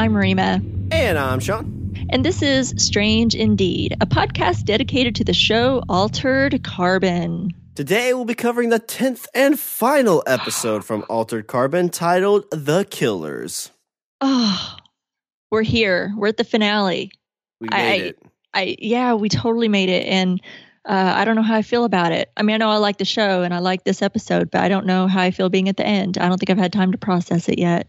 I'm Rima, And I'm Sean. and this is Strange Indeed, a podcast dedicated to the show Altered Carbon. Today we'll be covering the 10th and final episode from Altered Carbon titled The Killers. Oh, we're here. We're at the finale. We I- made it. I yeah, we totally made it, and uh, I don't know how I feel about it. I mean, I know I like the show and I like this episode, but I don't know how I feel being at the end. I don't think I've had time to process it yet.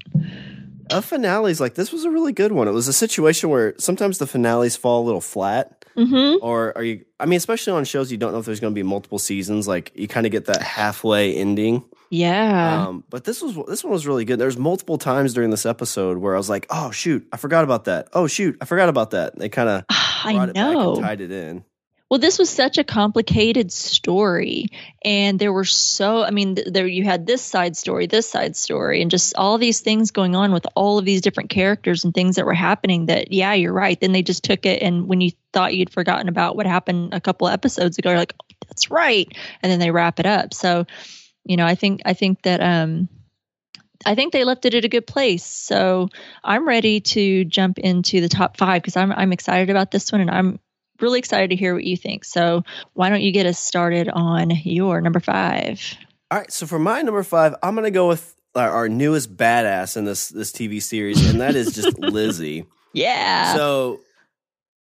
A finale's like this was a really good one. It was a situation where sometimes the finales fall a little flat. Mm-hmm. Or are you I mean, especially on shows you don't know if there's gonna be multiple seasons, like you kind of get that halfway ending. Yeah. Um, but this was this one was really good. There's multiple times during this episode where I was like, "Oh shoot, I forgot about that. Oh shoot, I forgot about that." They kind of I brought it back know. and tied it in. Well, this was such a complicated story, and there were so. I mean, th- there you had this side story, this side story, and just all these things going on with all of these different characters and things that were happening. That yeah, you're right. Then they just took it, and when you thought you'd forgotten about what happened a couple episodes ago, you're like, oh, that's right, and then they wrap it up. So, you know, I think I think that um. I think they left it at a good place. So I'm ready to jump into the top five because I'm I'm excited about this one and I'm really excited to hear what you think. So why don't you get us started on your number five? All right, so for my number five, I'm gonna go with our, our newest badass in this this TV series, and that is just Lizzie. Yeah. So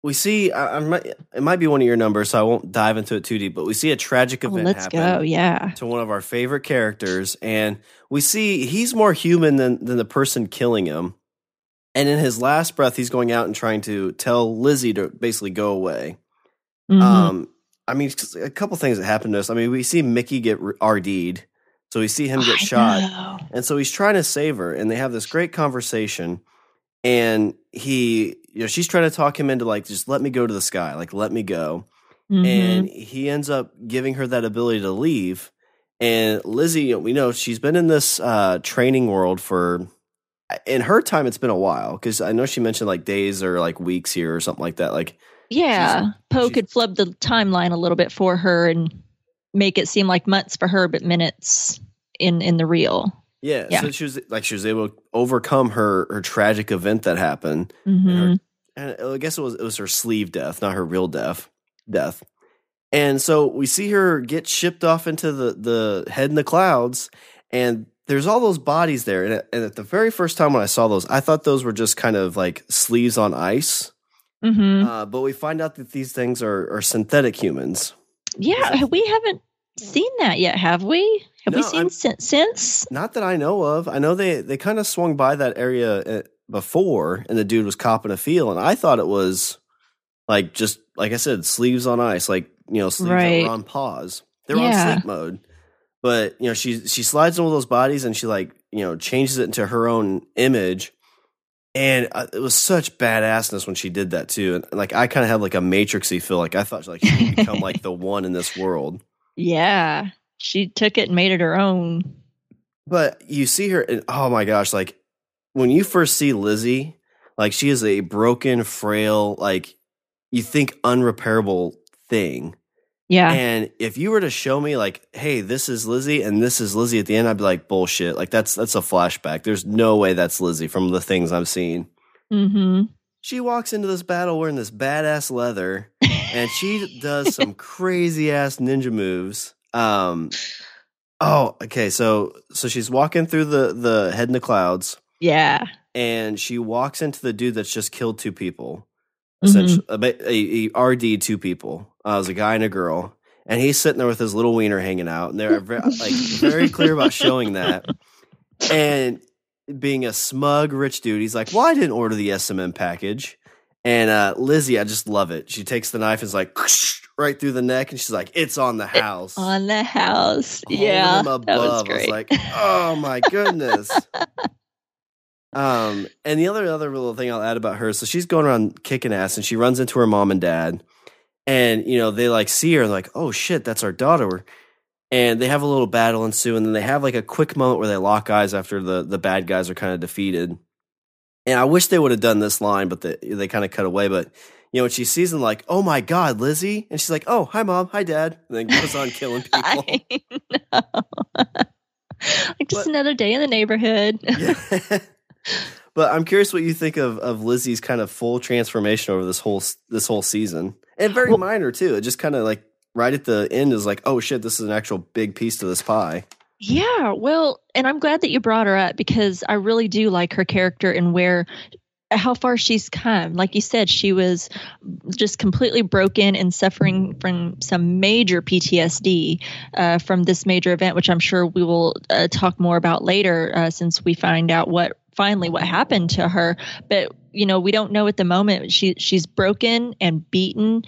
we see, I, I might, it might be one of your numbers, so I won't dive into it too deep. But we see a tragic Oh, event let's happen go. Yeah. to one of our favorite characters, and we see he's more human than than the person killing him. And in his last breath, he's going out and trying to tell Lizzie to basically go away. Mhm. Um, I mean, a couple things that happened to us. I mean, we see Mickey get RD'd, so we see him get I shot, know. and so he's trying to save her, and they have this great conversation, and he, you know, she's trying to talk him into like, just let me go to the sky, like let me go, Mhm. and he ends up giving her that ability to leave. And Lizzie, we know she's been in this uh, training world for, in her time, it's been a while because I know she mentioned like days or like weeks here or something like that. Like yeah. she's- Poe she's- could flub the timeline a little bit for her and make it seem like months for her, but minutes in in the real. Yeah, Yeah. so she was like she was able to overcome her her tragic event that happened, hmm and I guess it was it was her sleeve death, not her real death. Death, and so we see her get shipped off into the the head in the clouds, and there's all those bodies there. And at, and at the very first time when I saw those, I thought those were just kind of like sleeves on ice. hmm Uh, but we find out that these things are are synthetic humans. Yeah. We haven't seen that yet, have we? Have we seen since? since? Not that I know of. I know they they kind of swung by that area uh, before, and the dude was copping a feel, and I thought it was like just like I said, sleeves on ice, like you know, sleeves that Right. were on pause. They were Yeah. on sleep mode, but you know, she she slides into those bodies, and she like you know changes it into her own image. And uh, it was such badassness when she did that too, and like I kind of had like a matrixy feel, like I thought like she would become like the one in this world. Yeah. She took it and made it her own. But you see her, and oh my gosh, like when you first see Lizzie, like she is a broken, frail, like you think unrepairable thing. Yeah. And if you were to show me, like, hey, this is Lizzie and this is Lizzie at the end, I'd be like, bullshit. Like that's that's a flashback. There's no way that's Lizzie from the things I've seen. mm-hmm. She walks into this battle wearing this badass leather, and she does some crazy ass ninja moves. Um, Oh, okay. So so she's walking through the the head in the clouds, Yeah. and she walks into the dude that's just killed two people. Essentially, a, ba- a, a RD two people. Uh, it was a guy and a girl, and he's sitting there with his little wiener hanging out, and they're very, like very clear about showing that. And being a smug rich dude, he's like, "Well, I didn't order the SMM package." And uh, Lizzie, I just love it. She takes the knife and is like right through the neck, and she's like, "It's on the house." On the house. holding yeah. him That above. was I was great. like, oh my goodness. um, and the other other little thing I'll add about her, so she's going around kicking ass, and she runs into her mom and dad, and you know they like see her and like, oh shit, that's our daughter. And they have a little battle ensue, and then they have like a quick moment where they lock eyes after the the bad guys are kind of defeated. And I wish they would have done this line, but they they kind of cut away. But you know, when she sees them, like, oh my god, Lizzie, and she's like, oh hi mom, hi dad, and then goes on killing people. Like just But- another day in the neighborhood. Yeah. but I'm curious what you think of of Lizzie's kind of full transformation over this whole this whole season, and very Well- minor too. It just kind of like right at the end is like, oh shit, this is an actual big piece to this pie. Yeah, well, and I'm glad that you brought her up because I really do like her character and where how far she's come. Like you said, she was just completely broken and suffering from some major PTSD uh, from this major event, which I'm sure we will uh, talk more about later uh, since we find out what finally what happened to her. But you know, we don't know at the moment. She she's broken and beaten.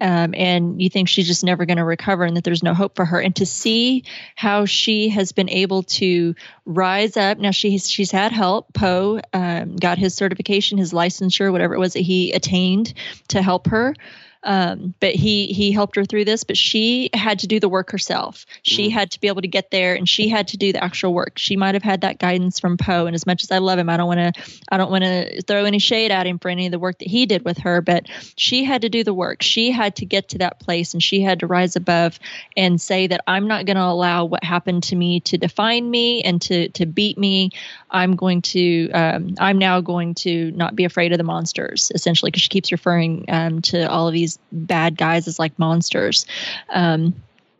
Um, and you think she's just never going to recover and that there's no hope for her. And to see how she has been able to rise up. Now she's she's had help. Poe um, got his certification, his licensure, whatever it was that he attained to help her. Um, but he he helped her through this. But she had to do the work herself. She Mhm. had to be able to get there, and she had to do the actual work. She might have had that guidance from Poe. And as much as I love him, I don't want to I don't want to throw any shade at him for any of the work that he did with her. But she had to do the work. She had to get to that place, and she had to rise above and say that I'm not going to allow what happened to me to define me and to to beat me. I'm going to um, I'm now going to not be afraid of the monsters essentially because she keeps referring um, to all of these bad guys as like monsters. Um,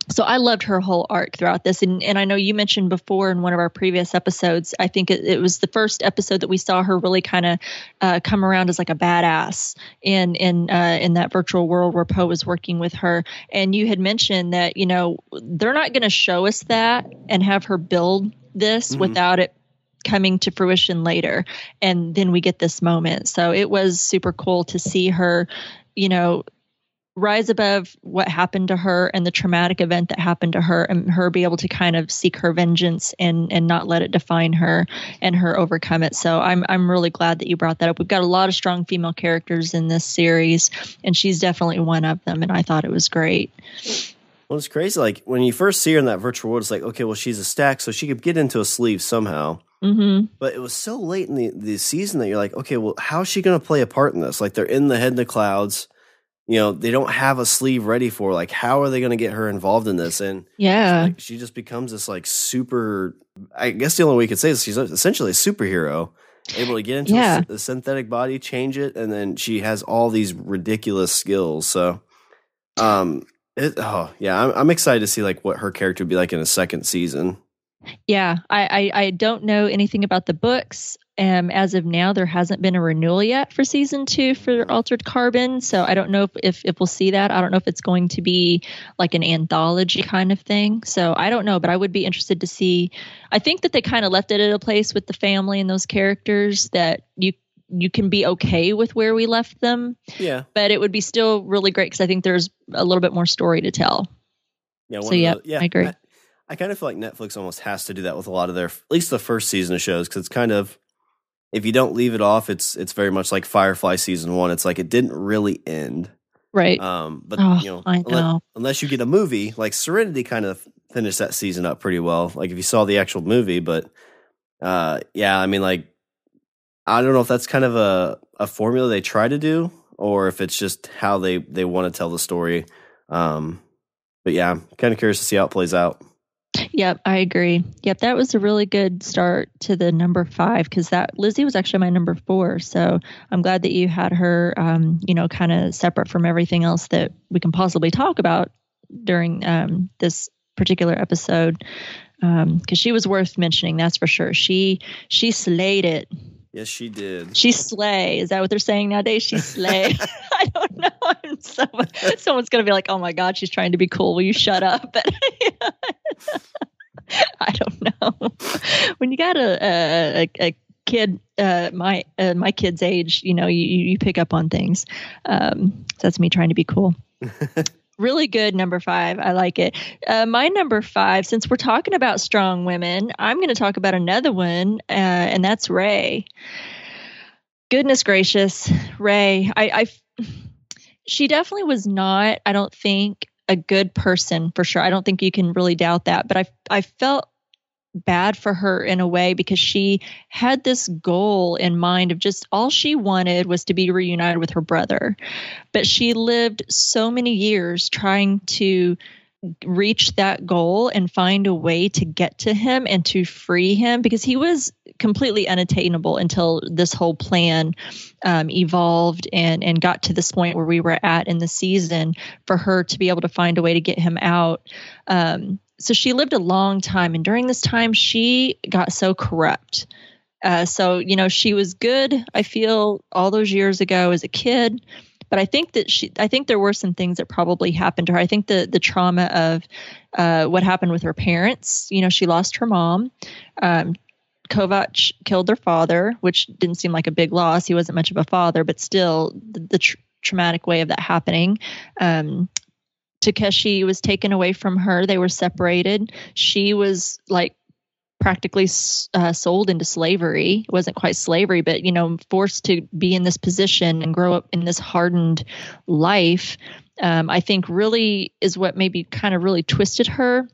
so I loved her whole arc throughout this, and and I know you mentioned before in one of our previous episodes. I think it, it was the first episode that we saw her really kind of uh, come around as like a badass in in uh, in that virtual world where Poe was working with her. And you had mentioned that you know they're not going to show us that and have her build this Mhm. without it coming to fruition later and then we get this moment so it was super cool to see her you know rise above what happened to her and the traumatic event that happened to her and her be able to kind of seek her vengeance and and not let it define her and her overcome it so i'm i'm really glad that you brought that up we've got a lot of strong female characters in this series and she's definitely one of them and i thought it was great Well, it's crazy. Like when you first see her in that virtual world, it's like, okay, well, she's a stack, so she could get into a sleeve somehow. Mm-hmm But it was so late in the, the season that you're like, okay, well, how's she going to play a part in this? Like they're in the head in the clouds. You know, they don't have a sleeve ready for. Like, how are they going to get her involved in this? And yeah like, she just becomes this like super. I guess the only way we could say is she's essentially a superhero, able to get into Yeah. a, a synthetic body, change it, and then she has all these ridiculous skills. So, um, it, oh yeah, I'm, I'm excited to see like what her character would be like in a second season. Yeah, I, I, I don't know anything about the books. Um, as of now, there hasn't been a renewal yet for season two for Altered Carbon, so I don't know if, if if we'll see that. I don't know if it's going to be like an anthology kind of thing. So I don't know, but I would be interested to see. I think that they kind of left it at a place with the family and those characters that you you can be okay with where we left them, Yeah, but it would be still really great because I think there's a little bit more story to tell. yeah, So, yep, the- yeah. I agree. I, I kind of feel like Netflix almost has to do that with a lot of their, at least the first season of shows, because it's kind of if you don't leave it off, it's it's very much like Firefly season one. It's like it didn't really end. Right. Um, but oh, you know, know. unless you get a movie like Serenity kind of finished that season up pretty well. Like if you saw the actual movie, but uh yeah, I mean like I don't know if that's kind of a a formula they try to do or if it's just how they they want to tell the story. Um but yeah, I'm kind of curious to see how it plays out. Yep, I agree. Yep, that was a really good start to the number five because that Lizzie was actually my number four. So I'm glad that you had her, um, you know, kind of separate from everything else that we can possibly talk about during um, this particular episode. because she was worth mentioning. That's for sure. She she slayed it. Yes, she did. She slay. Is that what they're saying nowadays? She slay. I don't know. I'm so, someone's gonna be like, "Oh my god, she's trying to be cool. Will you shut up?" But I don't know. When you got a a, a kid, uh, my uh, my kid's age, you know, you you pick up on things. Um, so that's me trying to be cool. really good number five. I like it. Uh, my number five, since we're talking about strong women, I'm going to talk about another one, uh, and that's Ray. Goodness gracious, Ray. I, I, she definitely was not. I don't think a good person for sure. I don't think you can really doubt that. But I, I felt bad for her in a way because she had this goal in mind of just all she wanted was to be reunited with her brother. But she lived so many years trying to reach that goal and find a way to get to him and to free him because he was completely unattainable until this whole plan um, evolved and and got to this point where we were at in the season for her to be able to find a way to get him out. Um, so she lived a long time and during this time she got so corrupt. Uh, so you know she was good i feel all those years ago as a kid but I think that she, I think there were some things that probably happened to her. I think the the trauma of uh, what happened with her parents. You know, she lost her mom. Um, Kovac killed their father, which didn't seem like a big loss. He wasn't much of a father, but still, the, the tr- traumatic way of that happening. Um, Takeshi was taken away from her. They were separated. She was like practically uh, sold into slavery. It wasn't quite slavery, but you know, forced to be in this position and grow up in this hardened life. Um, I think really is what maybe kind of really twisted her.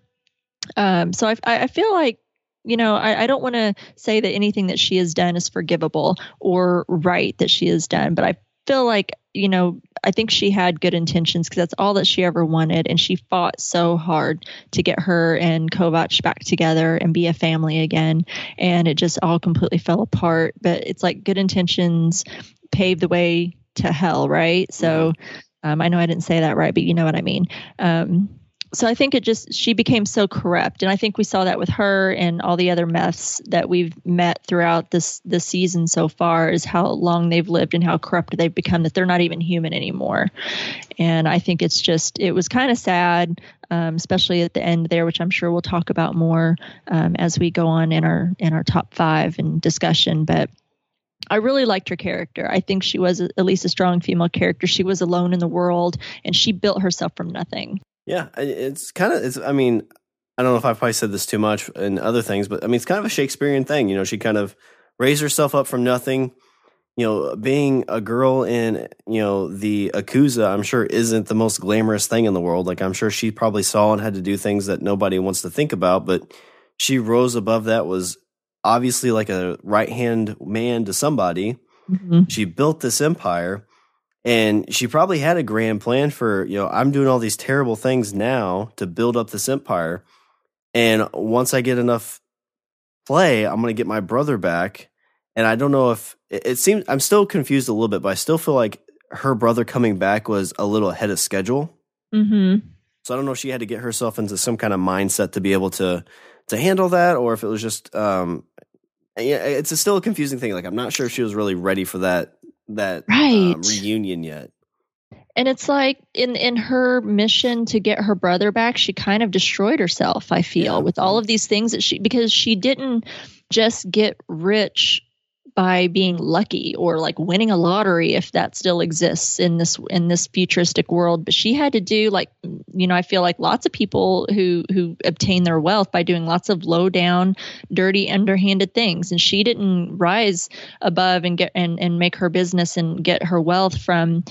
Um, so I, I feel like you know, I, I don't want to say that anything that she has done is forgivable or right that she has done, but I feel like you know i think she had good intentions because that's all that she ever wanted and she fought so hard to get her and kovac back together and be a family again and it just all completely fell apart. But it's like good intentions paved the way to hell right? So um, i know i didn't say that right but you know what i mean. Um, so I think it just she became so corrupt, and I think we saw that with her and all the other meths that we've met throughout this this season so far is how long they've lived and how corrupt they've become that they're not even human anymore. And I think it's just it was kind of sad, um, especially at the end there, which I'm sure we'll talk about more um, as we go on in our in our top five and discussion, but. I really liked her character. I think she was at least a strong female character. She was alone in the world and she built herself from nothing. Yeah, it's kind of. It's. I mean, I don't know if I've probably said this too much and other things, but I mean, it's kind of a Shakespearean thing. You know, she kind of raised herself up from nothing. You know, being a girl in you know the Yakuza, I'm sure isn't the most glamorous thing in the world. Like I'm sure she probably saw and had to do things that nobody wants to think about, but she rose above that. Was obviously like a right hand man to somebody. Mm-hmm. She built this empire and she probably had a grand plan for, you know, I'm doing all these terrible things now to build up this empire. And once I get enough play, I'm going to get my brother back. And I don't know if it, it seems, I'm still confused a little bit, but I still feel like her brother coming back was a little ahead of schedule. Mm-hmm. So I don't know if she had to get herself into some kind of mindset to be able to to handle that, or if it was just um, yeah, it's a still a confusing thing. Like I'm not sure if she was really ready for that that um, right. um, reunion yet. And it's like in in her mission to get her brother back, she kind of destroyed herself. I feel yeah. with all of these things that she because she didn't just get rich by being lucky or like winning a lottery if that still exists in this in this futuristic world. But she had to do like you know i feel like lots of people who who obtain their wealth by doing lots of low down dirty underhanded things. And she didn't rise above and get and and make her business and get her wealth from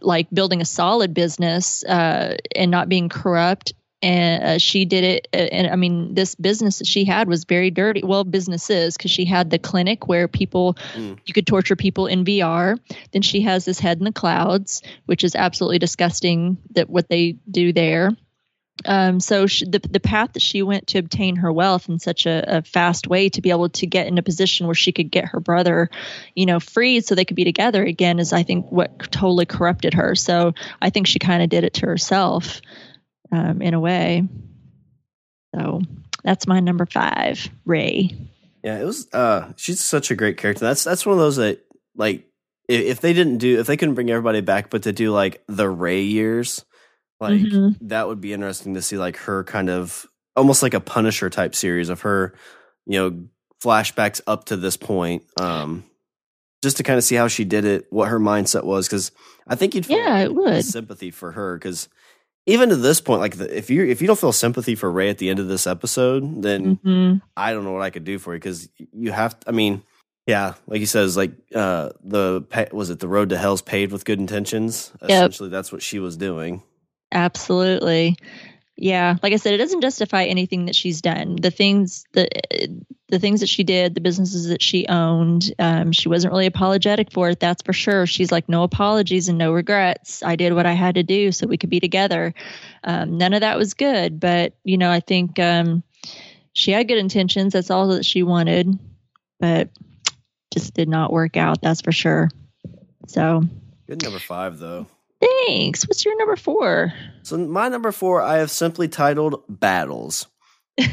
like building a solid business uh, and not being corrupt and uh, she did it uh, and i mean this business that she had was very dirty well businesses because she had the clinic where people mm. you could torture people in vr then she has this head in the clouds which is absolutely disgusting that what they do there um, so she, the the path that she went to obtain her wealth in such a, a, fast way to be able to get in a position where she could get her brother, you know, freed so they could be together again is I think what totally corrupted her. So I think she kind of did it to herself um, in a way. So that's my number five, Ray. Yeah, it was. Uh, she's such a great character. That's that's one of those that like if, if they didn't do if they couldn't bring everybody back, but to do like the Ray years, like Mhm. that would be interesting to see like her kind of almost like a Punisher type series of her, you know, flashbacks up to this point. Um, just to kind of see how she did it, what her mindset was, because I think you'd feel Yeah, it would. sympathy for her because even to this point, like the, if you if you don't feel sympathy for Ray at the end of this episode, then hmm I don't know what I could do for you because you have. I mean, yeah, like he says, like uh the was it the road to hell's paved with good intentions. Essentially, that's what she was doing. Absolutely. Yeah, like I said, it doesn't justify anything that she's done. The things the the things that she did, the businesses that she owned, um, she wasn't really apologetic for it. That's for sure. She's like, no apologies and no regrets. I did what I had to do so we could be together. Um, none of that was good, but you know, I think um, she had good intentions. That's all that she wanted, but just did not work out. That's for sure. So, Good number five though. Thanks. What's your number four? So my number four, I have simply titled battles.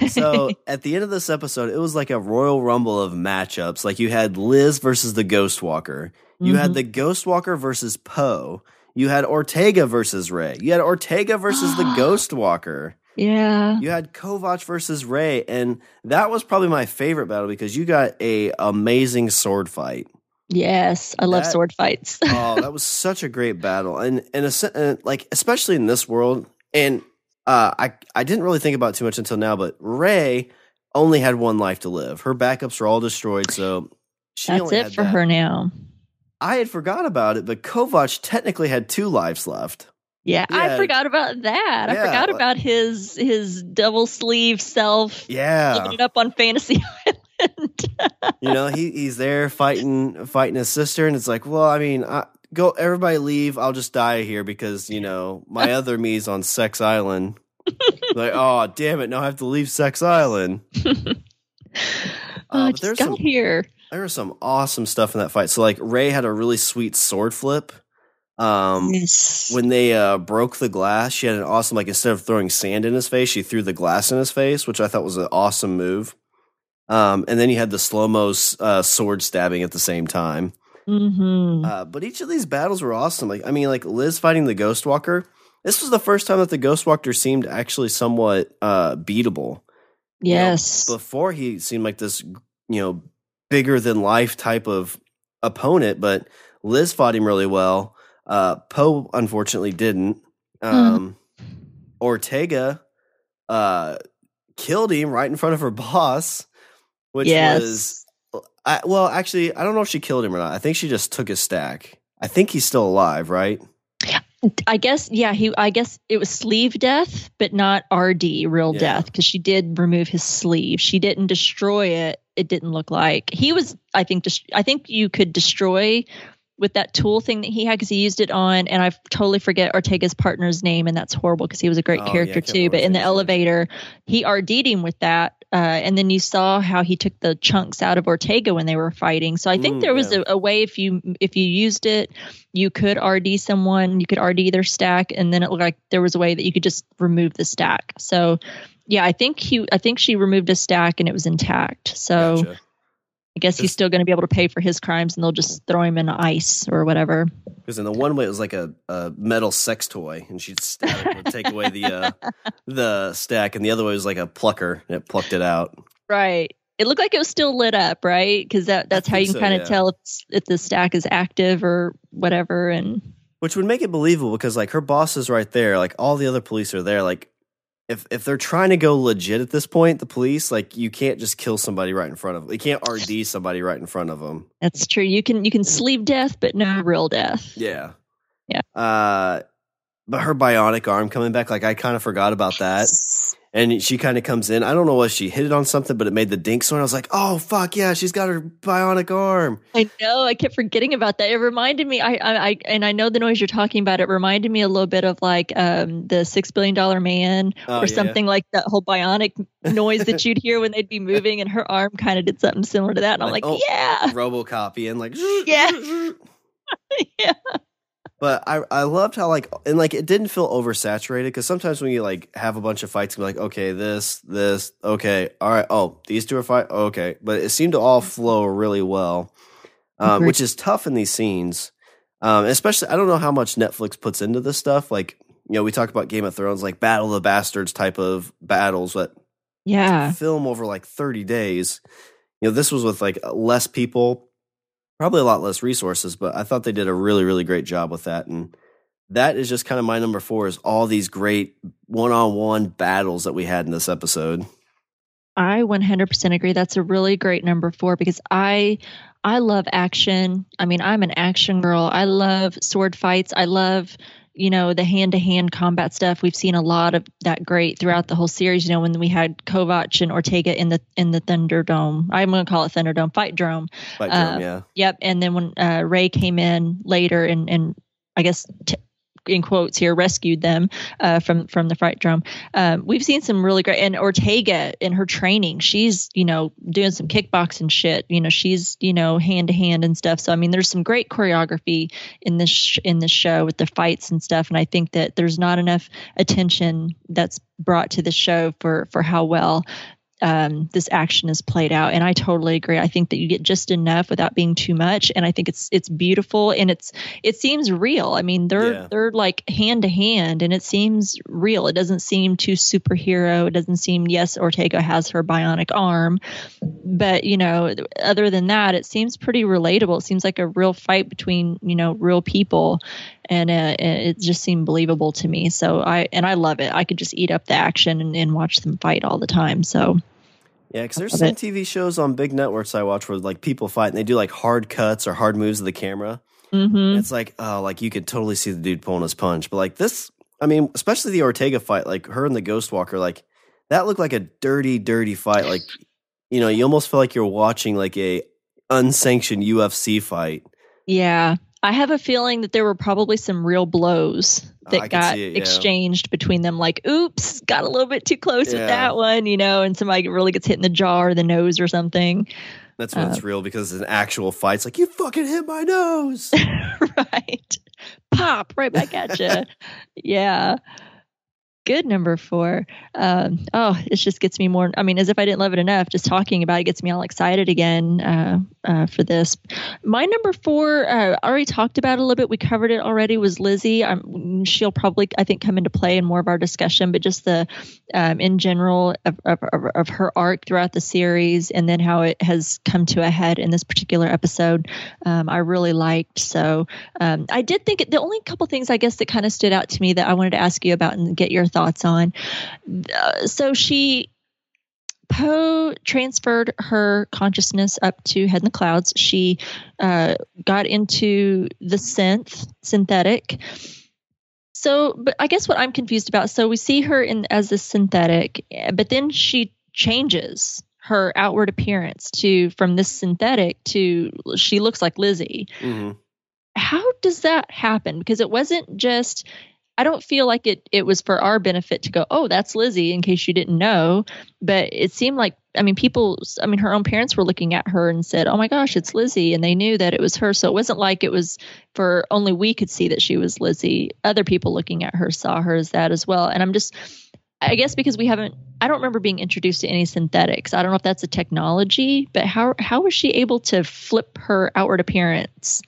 So at the end of this episode, it was like a royal rumble of matchups. Like you had Liz versus the Ghost Walker. You had Mhm. the Ghost Walker versus Poe. You had Ortega versus Ray. You had Ortega versus the Ghost Walker. yeah. You had Kovac versus Ray, and that was probably my favorite battle because you got a amazing sword fight. Yes, I love That- sword fights. oh, that was such a great battle, and and a, uh, like especially in this world, and uh, I I didn't really think about it too much until now, but Ray only had one life to live. Her backups were all destroyed, so she That's it for that. her now. I had forgot about it, but Kovac technically had two lives left. Yeah, Yeah. I forgot about that. I forgot like- about his his double sleeve self Yeah, it up on Fantasy Island. You know he he's there fighting fighting his sister, and it's like, well, I mean, I, go everybody leave. I'll just die here because you know my other me's on Sex Island. like, oh damn it! Now I have to leave Sex Island. oh, but just there's got some- here. There was some awesome stuff in that fight. So like Ray had a really sweet sword flip. Um, Yes. when they uh, broke the glass, she had an awesome like instead of throwing sand in his face, she threw the glass in his face, which I thought was an awesome move. Um, and then you had the slow mo uh, sword stabbing at the same time. hmm Uh, but each of these battles were awesome. Like I mean, like Liz fighting the Ghost Walker. This was the first time that the Ghost Walker seemed actually somewhat uh, beatable. You know, yes. before he seemed like this, you know, bigger than life type of opponent, but Liz fought him really well. Uh, Poe unfortunately didn't. Um, Ortega uh, killed him right in front of her boss, which yes. was uh, I, well, actually, I don't know if she killed him or not. I think she just took his stack. I think he's still alive, right? I guess yeah, he I guess it was sleeve death, but not RD real Yeah. death because she did remove his sleeve. She didn't destroy it. It didn't look like he was. I think just I think you could destroy with that tool thing that he had because he used it on, and I totally forget Ortega's partner's name, and that's horrible because he was a great Oh, character can't too. But in the elevator, he RD'd him with that. Uh, and then you saw how he took the chunks out of Ortega when they were fighting. So I think Mm, there was yeah. a, a way if you if you used it, you could RD someone, you could RD their stack, and then it looked like there was a way that you could just remove the stack. So yeah, I think he I think she removed a stack and it was intact. So Gotcha. I guess he's still going to be able to pay for his crimes, and they'll just throw him in ice or whatever. Because in the one way it was like a, a metal sex toy, and she'd stab it, would take away the uh, the stack, and the other way was like a plucker, and it plucked it out. Right. It looked like it was still lit up, right? Because that that's how you can so, kind of yeah. tell if, if the stack is active or whatever. And Which would make it believable because like her boss is right there, like all the other police are there. Like if if they're trying to go legit at this point, the police like you can't just kill somebody right in front of them. You can't RD somebody right in front of them. that's true. You can you can sleeve death, but no real death. Yeah, Yeah. Uh, but her bionic arm coming back, like I kind of forgot about that. And she kind of comes in. I don't know what she hit it on something, but it made the dink sound. I was like, "Oh fuck yeah, she's got her bionic arm." I know. I kept forgetting about that. It reminded me. I, I, I and I know the noise you're talking about. It reminded me a little bit of like um, the Six Billion Dollar Man Oh, or yeah. something like that whole bionic noise that you'd hear when they'd be moving, and her arm kind of did something similar to that. And I'm Like, like, oh. yeah, RoboCopy and like Yeah. yeah. But I I loved how like and like it didn't feel oversaturated because sometimes when you like have a bunch of fights, you're like, okay, this, this, okay, all right, oh, these two are fight, okay, but it seemed to all flow really well, um, which is tough in these scenes. Um, especially, I don't know how much Netflix puts into this stuff. Like, you know, we talk about Game of Thrones, like Battle of the Bastards type of battles, but Yeah. film over like 30 days. You know, this was with like less people, probably a lot less resources, but I thought they did a really, really great job with that. And that is just kind of my number four is all these great one on one battles that we had in this episode. I 100% agree. That's a really great number four because I I love action. I mean, I'm an action girl. I love sword fights. I love you know the hand to hand combat stuff. We've seen a lot of that great throughout the whole series. You know, when we had Kovac and Ortega in the in the Thunderdome. I'm going to call it Thunderdome Fight Drome. Fight Uh, yeah. Yep. And then when uh, Ray came in later and and I guess t- in quotes here rescued them uh, from from the Fight Drome. Um, we've seen some really great and Ortega in her training, she's you know doing some kickboxing shit. You know she's you know hand to hand and stuff. So I mean there's some great choreography in this sh- in this show with the fights and stuff. And I think that there's not enough attention that's brought to the show for for how well um, this action is played out. And I totally agree. I think that you get just enough without being too much. And I think it's it's beautiful and it's it seems real. I mean, they're Yeah. they're like hand to hand, and it seems real. It doesn't seem too superhero. It doesn't seem yes, Ortega has her bionic arm, but you know, other than that, it seems pretty relatable. It seems like a real fight between you know real people. And uh, it just seemed believable to me. So I and I love it. I could just eat up the action and, and watch them fight all the time. So Yeah, because there's some it. TV shows on big networks I watch where like people fight and they do like hard cuts or hard moves of the camera. mhm. It's like, oh, like you could totally see the dude pulling his punch. But like this, I mean, especially the Ortega fight, like her and the Ghost Walker, like that looked like a dirty, dirty fight. Like, you know, you almost feel like you're watching like a unsanctioned UFC fight. Yeah. I have a feeling that there were probably some real blows Oh, that can got it, yeah. exchanged between them. Like, oops, got a little bit too close Yeah. with that one, you know, and somebody really gets hit in the jaw or the nose or something. That's when Uh, it's real because it's an actual fight. It's like you fucking hit my nose. right. Pop right back at you. yeah. Good number four. Um, oh, it just gets me more. I mean, as if I didn't love it enough, just talking about it gets me all excited again uh, uh, for this. My number four, uh, already talked about a little bit. We covered it already. Was Lizzie? She'll probably, I think, come into play in more of our discussion. But just the, um, in general, of, of, of of her arc throughout the series, and then how it has come to a head in this particular episode, um, I really liked. So um, I did think it, the only couple things I guess that kind of stood out to me that I wanted to ask you about and get your thoughts on. Uh, so she Poe transferred her consciousness up to Head in the Clouds. She uh, got into the synth, synthetic. So, but I guess what I'm confused about. So we see her in as a synthetic, but then she changes her outward appearance to from this synthetic to she looks like Lizzie hmm how does that happen because it wasn't just i don't feel like it it was for our benefit to go oh that's lizzie in case you didn't know but it seemed like i mean people i mean her own parents were looking at her and said oh my gosh it's lizzie and they knew that it was her so it wasn't like it was for only we could see that she was lizzie other people looking at her saw her as that as well and i'm just I guess because we haven't I don't remember being introduced to any synthetics. I don't know if that's a technology, but how how was she able to flip her outward appearance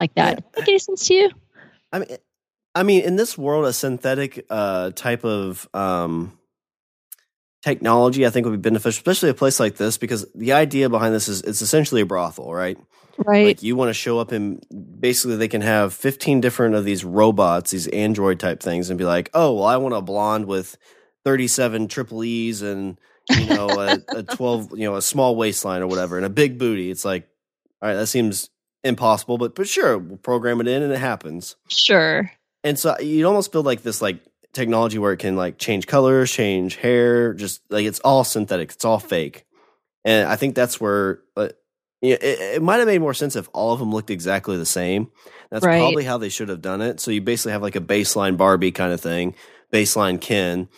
like that? Yeah. Make any sense to you? I mean, I mean, in this world, a synthetic uh, type of um, technology, I think, would be beneficial, especially a place like this, because the idea behind this is it's essentially a brothel, right? Right. Like you want to show up and basically they can have 15 different of these robots, these android type things, and be like, oh, well, I want a blonde with 37 triple E's and, you know, a, a 12, you know, a small waistline or whatever and a big booty. It's like, all right, that seems impossible, but, but sure, we'll program it in and it happens. sure. And so you'd almost build like this like technology where it can like change colors, change hair, just like it's all synthetic, it's all fake. And I think that's where uh, you it, it might have made more sense if all of them looked exactly the same. That's Right. probably how they should have done it. So you basically have like a baseline Barbie kind of thing, baseline Ken.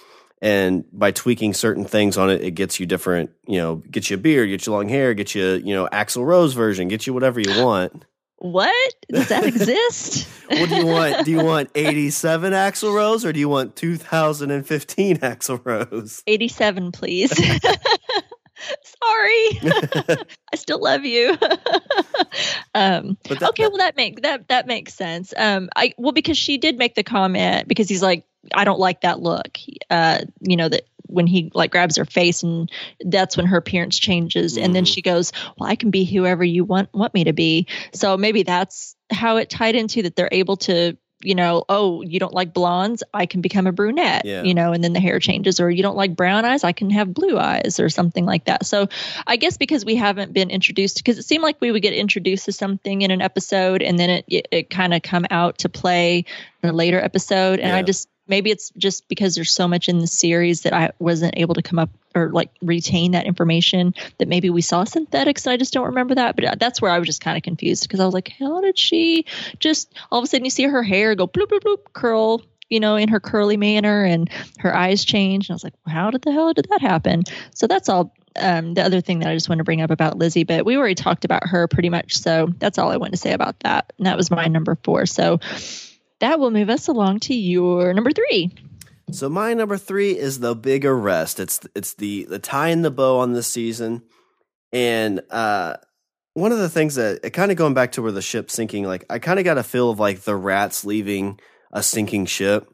And by tweaking certain things on it, it gets you different, you know, gets you a beard, gets you long hair, gets you, you know, Axl Rose version, gets you whatever you want. What does that exist? What do you want? Do you want 87 Axl Rose or do you want 2015 Axl Rose? 87, please. Sorry, I still love you. um, that- okay, well that make that that makes sense. Um, I well because she did make the comment because he's like, I don't like that look. Uh, you know that when he like grabs her face and that's when her appearance changes, and then Mhm. she goes, Well, I can be whoever you want want me to be. So maybe that's how it tied into that they're able to. You know, oh, you don't like blondes, I can become a brunette, Yeah. you know, and then the hair changes, or you don't like brown eyes, I can have blue eyes, or something like that. So, I guess because we haven't been introduced, because it seemed like we would get introduced to something in an episode, and then it it, it kind of come out to play in a later episode, and I just maybe it's just because there's so much in the series that I wasn't able to come up or like retain that information that maybe we saw synthetics and I just don't remember that. But uh, that's where I was just kind of confused because I was like, how did she just all of a sudden you see her hair go bloop bloop bloop curl. You know, in her curly manner, and her eyes change. And I was like, "How did the hell did that happen?" So that's all um, the other thing that I just want to bring up about Lizzie, but we already talked about her pretty much. So that's all I want to say about that. And that was my number four. So that will move us along to your number three. So my number three is the big arrest. It's it's the the tie in the bow on this season, and uh, one of the things that kind of going back to where the ship's sinking, like I kind of got a feel of like the rats leaving a sinking ship.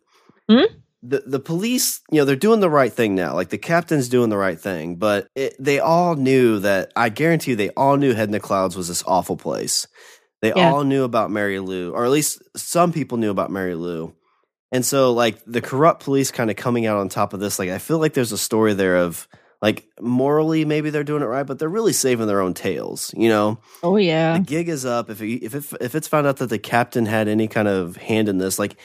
Hmm? The the police, you know, they're doing the right thing now. Like the captain's doing the right thing, but it, they all knew that. I guarantee you, they all knew Head in the Clouds was this awful place. They Yeah. all knew about Mary Lou, or at least some people knew about Mary Lou. And so, like, the corrupt police kind of coming out on top of this, like, I feel like there's a story there of, like, morally, maybe they're doing it right, but they're really saving their own tails, you know? Oh yeah, The gig is up. If it, if it, if it's found out that the captain had any kind of hand in this, like,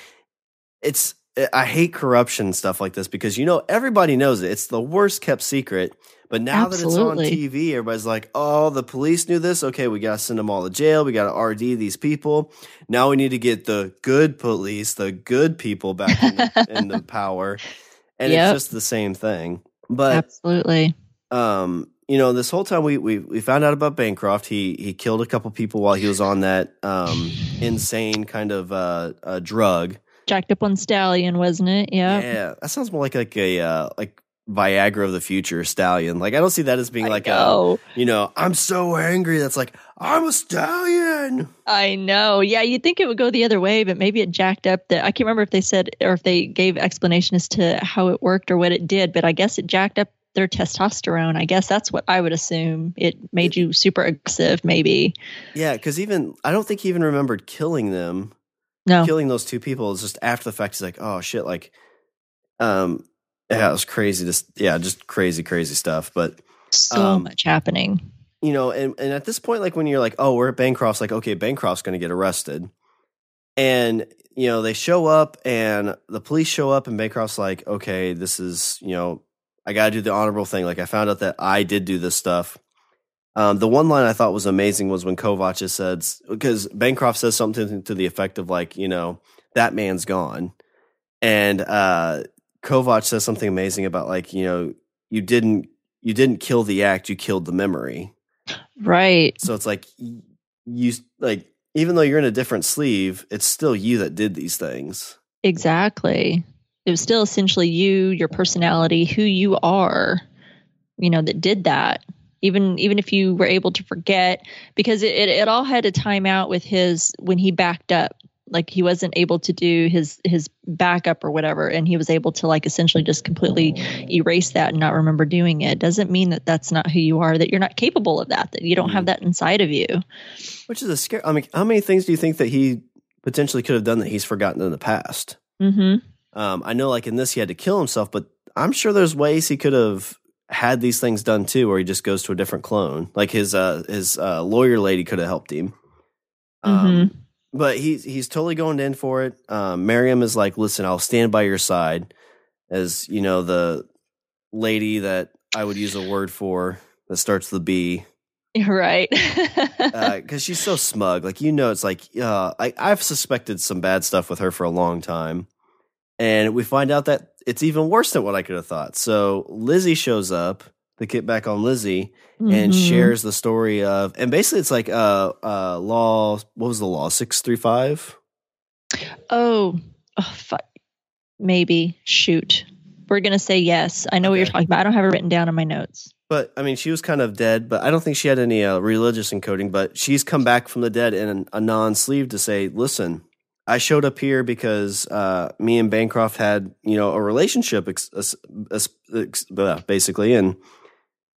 it's, I hate corruption stuff like this because, you know, everybody knows it. It's the worst kept secret. But now that it's on TV, everybody's like, oh, the police knew this. Okay, we got to send them all to jail. We got to RD these people. Now we need to get the good police, the good people back in the, in the power. And Yep. it's just the same thing. But absolutely. um, you know, this whole time we, we we found out about Bancroft. He he killed a couple people while he was on that um insane kind of uh, uh drug. Jacked up on stallion, wasn't it? Yeah. Yeah, that sounds more like like a uh, like Viagra of the future stallion. Like I don't see that as being I like a you know I'm so angry. That's like I'm a stallion. I know. Yeah, you'd think it would go the other way, but maybe it jacked up the. I can't remember if they said or if they gave explanation as to how it worked or what it did, but I guess it jacked up their testosterone. I guess that's what I would assume. It made you super aggressive, maybe. Yeah, because even I don't think he even remembered killing them. No. killing those two people is just after the fact. He's like, oh shit, like, um, yeah, it was crazy. Just yeah, just crazy, crazy stuff. But so um, much happening. you know, and and at this point, like when you're like, oh, we're at Bancroft's, like, okay, Bancroft's going to get arrested, and you know they show up, and the police show up, and Bancroft's like, okay, this is you know, I got to do the honorable thing. Like I found out that I did do this stuff. Um, the one line I thought was amazing was when Kovac just said because Bancroft says something to the effect of like, you know, that man's gone, and uh, Kovac says something amazing about like, you know, you didn't you didn't kill the act, you killed the memory. Right. So it's like you like even though you're in a different sleeve, it's still you that did these things. Exactly. It was still essentially you, your personality, who you are, you know, that did that. Even even if you were able to forget, because it, it, it all had a time out with his when he backed up. Like he wasn't able to do his his backup or whatever, and he was able to like essentially just completely erase that and not remember doing it. Doesn't mean that that's not who you are. That you're not capable of that. That you don't have that inside of you. Which is a scare. I mean, how many things do you think that he potentially could have done that he's forgotten in the past? hmm Um, I know, like in this, he had to kill himself, but I'm sure there's ways he could have had these things done too, where he just goes to a different clone. Like his uh, his uh, lawyer lady could have helped him. Um, But he's he's totally going in for it. Um, Miriam is like, "Listen, I'll stand by your side," as you know, the lady that I would use a word for that starts with the B. Right. because she's so smug. Like you know, it's like uh, I I've suspected some bad stuff with her for a long time, and we find out that it's even worse than what I could have thought. So Lizzie shows up, the get back on Lizzie and Mhm. shares the story of and basically it's like uh uh law what was the law 635 Oh, oh fuck. maybe. Shoot. We're gonna say yes. I know what you're talking about. I don't have it written down in my notes. but I mean she was kind of dead but I don't think she had any uh, religious encoding but she's come back from the dead in a non-sleeve to say listen I showed up here because uh, me and Bancroft had, you know, a relationship, ex- ex- ex- ex- basically, and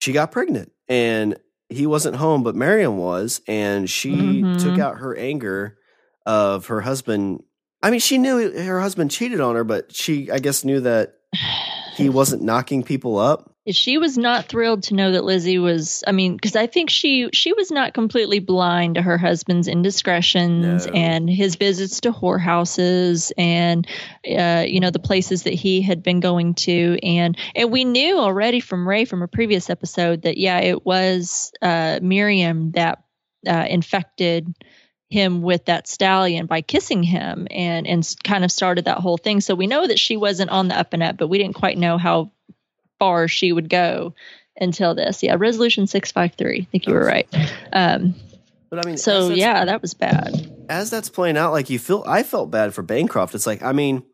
she got pregnant, and he wasn't home, but Miriam was, and she Mhm. took out her anger of her husband. I mean, she knew her husband cheated on her, but she, I guess, knew that he wasn't knocking people up. She was not thrilled to know that Lizzie was I mean because I think she she was not completely blind to her husband's indiscretions No. and his visits to whorehouses and uh, you know the places that he had been going to and and we knew already from Ray from a previous episode that yeah it was uh, Miriam that uh, infected him with that stallion by kissing him and and kind of started that whole thing so we know that she wasn't on the up and up but we didn't quite know how far she would go until this. Yeah, resolution 653. I think you were right. Um, But I mean, so yeah, that was bad. as that's playing out, like you feel, I felt bad for Bancroft. It's like, I mean,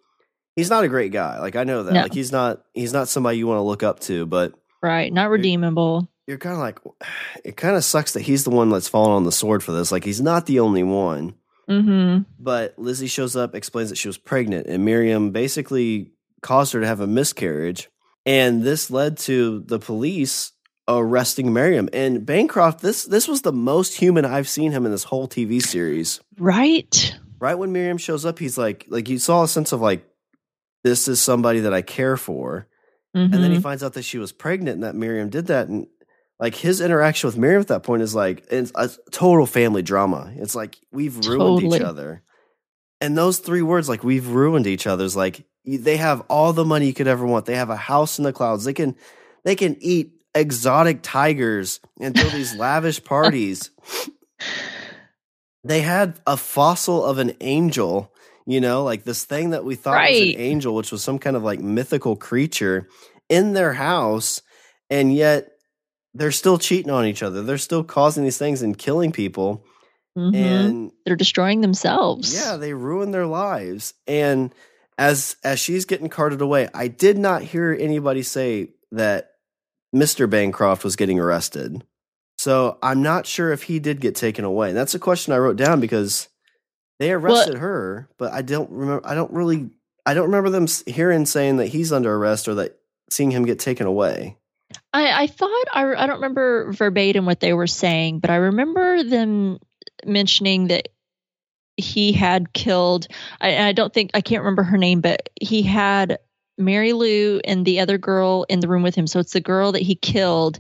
he's not a great guy. Like I know that. No. Like he's not, he's not somebody you want to look up to. But Right. Not redeemable. you're kind of like, it kind of sucks that he's the one that's fallen on the sword for this. Like he's not the only one. Mm-hmm. But Lizzie shows up, explains that she was pregnant, and Miriam basically caused her to have a miscarriage. And this led to the police arresting Miriam. And Bancroft, this this was the most human I've seen him in this whole TV series. Right. Right when Miriam shows up, he's like, like you saw a sense of like, this is somebody that I care for. Mhm. And then he finds out that she was pregnant and that Miriam did that. And like his interaction with Miriam at that point is like it's a total family drama. It's like we've ruined Totally. each other. And those three words, like we've ruined each other's like they have all the money you could ever want. They have a house in the clouds. They can they can eat exotic tigers and throw these lavish parties. They had a fossil of an angel, you know, like this thing that we thought was an angel, which was some kind of like mythical creature in their house, and yet they're still cheating on each other. They're still causing these things and killing people. Mhm. And They're destroying themselves. yeah, they ruin their lives. And as as she's getting carted away, I did not hear anybody say that Mr. Bancroft was getting arrested. So I'm not sure if he did get taken away. And that's a question I wrote down because they arrested her, but I don't remember. I don't really. I don't remember them hearing saying that he's under arrest or that seeing him get taken away. I, I thought I, I don't remember verbatim what they were saying, but I remember them mentioning that he had killed. I, I don't think I can't remember her name, but he had Mary Lou and the other girl in the room with him. So it's the girl that he killed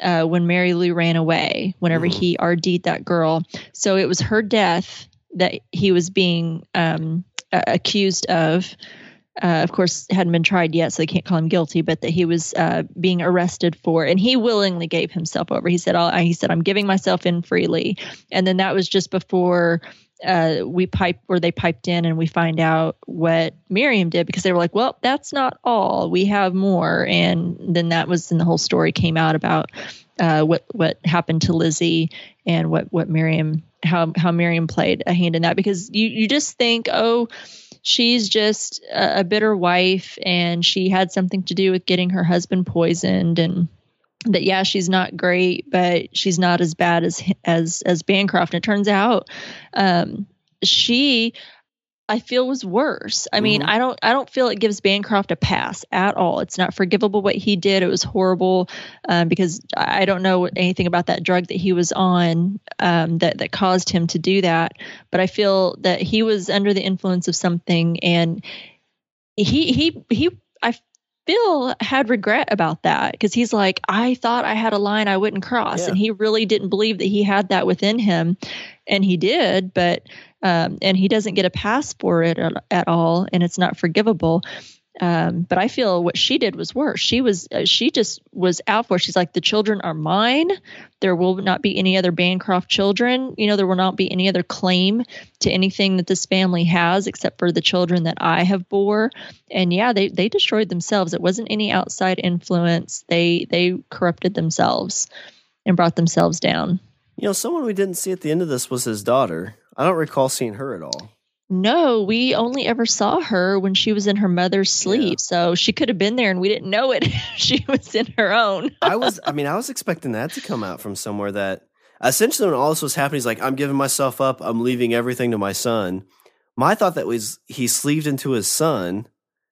uh, when Mary Lou ran away. Whenever Mhm. he RD'd that girl, so it was her death that he was being um, uh, accused of uh, of course, hadn't been tried yet, so they can't call him guilty. But that he was uh, being arrested for, and he willingly gave himself over. He said, I'll, "He said I'm giving myself in freely," and then that was just before uh, we pipe or they piped in, and we find out what Miriam did because they were like, "Well, that's not all. We have more." And then that was, and the whole story came out about uh, what what happened to Lizzie and what what Miriam how how Miriam played a hand in that because you you just think, oh she's just a, a bitter wife and she had something to do with getting her husband poisoned and that yeah she's not great but she's not as bad as as as bancroft and it turns out um she I feel was worse. I mean, Mhm. I don't I don't feel it gives Bancroft a pass at all. It's not forgivable what he did. It was horrible um, because I don't know anything about that drug that he was on um, that that caused him to do that. But I feel that he was under the influence of something, and he he he I feel had regret about that because he's like I thought I had a line I wouldn't cross, Yeah. and he really didn't believe that he had that within him, and he did, but um, and he doesn't get a pass for it at, at all, and it's not forgivable. Um, but I feel what she did was worse. She was uh, she just was out for. She's like the children are mine. There will not be any other Bancroft children. You know there will not be any other claim to anything that this family has except for the children that I have bore. And yeah, they they destroyed themselves. It wasn't any outside influence. They they corrupted themselves and brought themselves down. You know, someone we didn't see at the end of this was his daughter. I don't recall seeing her at all. No, we only ever saw her when she was in her mother's sleep. Yeah. So she could have been there and we didn't know it. she was in her own. I was, I mean, I was expecting that to come out from somewhere that essentially when all this was happening, he's like, I'm giving myself up. I'm leaving everything to my son. My thought that was he sleeved into his son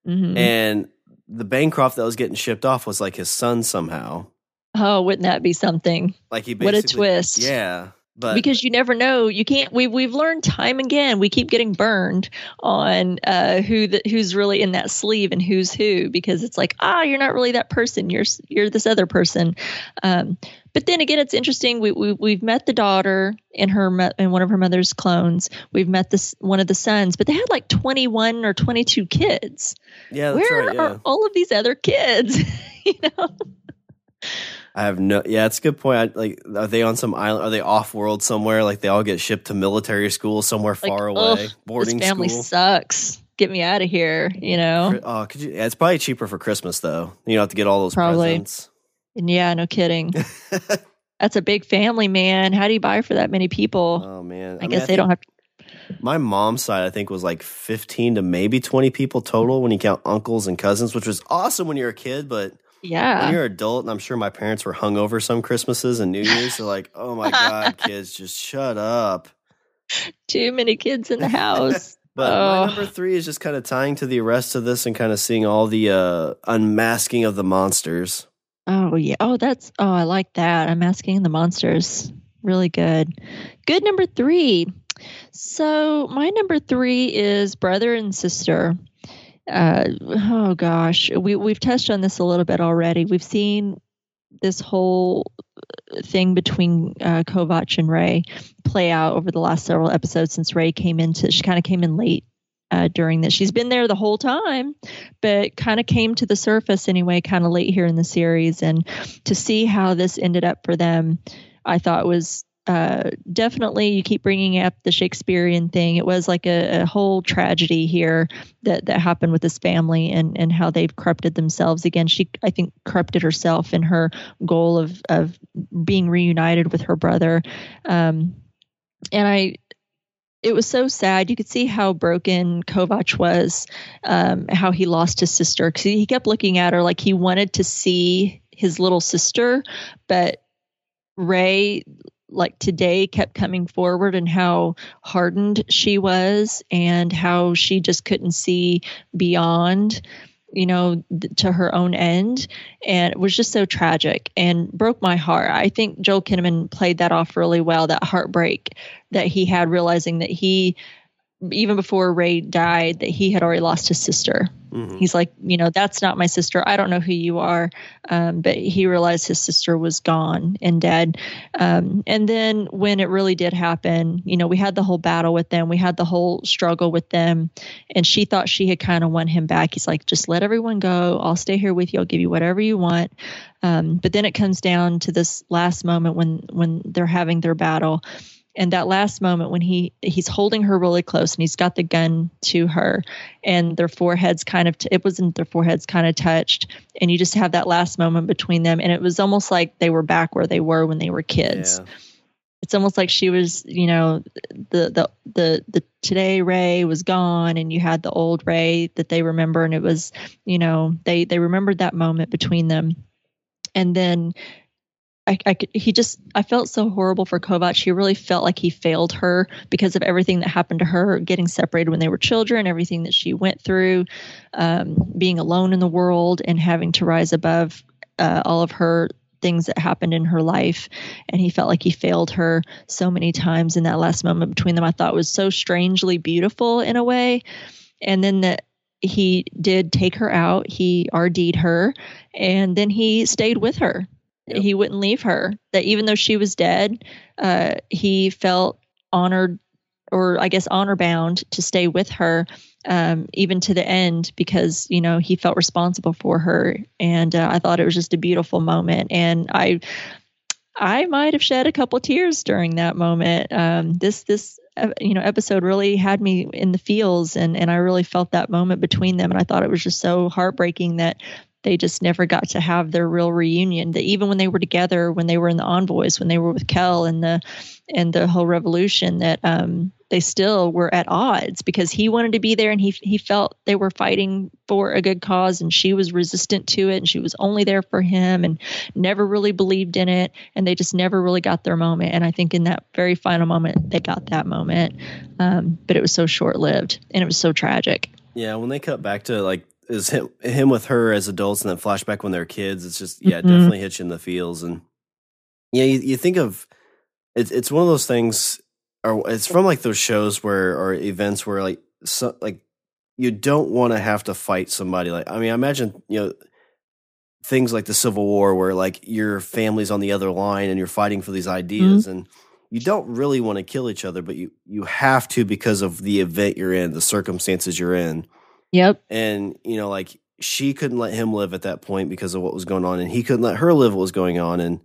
Mhm. and the Bancroft that was getting shipped off was like his son somehow. oh, wouldn't that be something? Like he What a twist. Yeah. But because you never know. You can't. We've we've learned time again. We keep getting burned on uh, who the, who's really in that sleeve and who's who because it's like ah, you're not really that person. You're you're this other person. Um, but then again, it's interesting. We, we we've met the daughter and her in one of her mother's clones. We've met this one of the sons, but they had like 21 or 22 kids. yeah, that's Where right. Yeah. are all of these other kids? you know. I have no. Yeah, it's a good point. I, like, are they on some island? Are they off world somewhere? Like they all get shipped to military school somewhere Like, far ugh, away, boarding this family school. sucks. Get me out of here. You know. Oh, could you? Yeah, it's probably cheaper for Christmas though. You don't have to get all those Probably. presents. And yeah, no kidding. That's a big family, man. How do you buy for that many people? Oh man, I, guess they don't have. My mom's side, I think, was like fifteen to maybe twenty people total when you count uncles and cousins, which was awesome when you're a kid. But when Yeah, you're an adult, and I'm sure my parents were hungover some Christmases and New Year's, they're like, "Oh my god, kids, just shut up." too many kids in the house. But Oh. my number three is just kind of tying to the rest of this and kind of seeing all the uh, unmasking of the monsters. oh yeah. Oh, that's. Oh, I like that. I'm asking the monsters. Really good. Good number three. So my number three is brother and sister. Uh, oh gosh, we we've touched on this a little bit already. We've seen this whole thing between uh, Kovacs and Ray play out over the last several episodes since Ray came into. She kind of came in late uh, during this. She's been there the whole time, but kind of came to the surface anyway, kind of late here in the series. And to see how this ended up for them, I thought was uh, definitely. You keep bringing up the Shakespearean thing. It was like a, a whole tragedy here that that happened with this family and and how they've corrupted themselves again. She, I think, corrupted herself in her goal of of being reunited with her brother. Um, and I it was so sad. You could see how broken Kovacs was, um, how he lost his sister because he kept looking at her like he wanted to see his little sister, but Ray, like today, kept coming forward and how hardened she was and how she just couldn't see beyond you know th- to her own end and it was just so tragic and broke my heart. I think joel kinnaman played that off really well that heartbreak that he had realizing that he even before ray died that he had already lost his sister. Mhm. he's like you know that's not my sister. I don't know who you are. Um, but he realized his sister was gone and dead. Um, and then when it really did happen you know we had the whole battle with them. We had the whole struggle with them. And she thought she had kind of won him back. He's like just let everyone go. I'll stay here with you. I'll give you whatever you want. Um, but then it comes down to this last moment when when they're having their battle and that last moment when he he's holding her really close and he's got the gun to her and their foreheads kind of t- it wasn't their foreheads kind of touched. And you just have that last moment between them. And it was almost like they were back where they were when they were kids. Yeah. it's almost like she was you know the the the the today ray was gone and you had the old ray that they remember. And it was you know they they remembered that moment between them. And then I, I he just I felt so horrible for Kovacs. He really felt like he failed her because of everything that happened to her, getting separated when they were children, everything that she went through, um, being alone in the world, and having to rise above uh, all of her things that happened in her life. And he felt like he failed her so many times in that last moment between them. I thought was so strangely beautiful in a way. And then that he did take her out. He RD'd her, and then he stayed with her Yep. he wouldn't leave her that even though she was dead uh, he felt honored or i guess honor bound to stay with her um, even to the end because you know he felt responsible for her, and uh, I thought it was just a beautiful moment, and I I might have shed a couple tears during that moment. Um, this this uh, you know episode really had me in the feels, and and I really felt that moment between them, and I thought it was just so heartbreaking that they just never got to have their real reunion. That even when they were together, when they were in the envoys, when they were with Quell and the and the whole revolution, that um, they still were at odds because he wanted to be there and he he felt they were fighting for a good cause and she was resistant to it and she was only there for him and never really believed in it and they just never really got their moment and I think in that very final moment they got that moment um, but it was so short lived and it was so tragic. Yeah, when they cut back to like is him, him with her as adults and then flashback when they're kids, it's just yeah, Mhm. definitely hits you in the feels and yeah, you, you think of it's it's one of those things or it's from like those shows where or events where like so, like you don't want to have to fight somebody like I mean I imagine you know things like the Civil War where like your family's on the other line and you're fighting for these ideas and you don't really want to kill each other but you you have to because of the event you're in the circumstances you're in Yep. and you know like she couldn't let him live at that point because of what was going on and he couldn't let her live what was going on and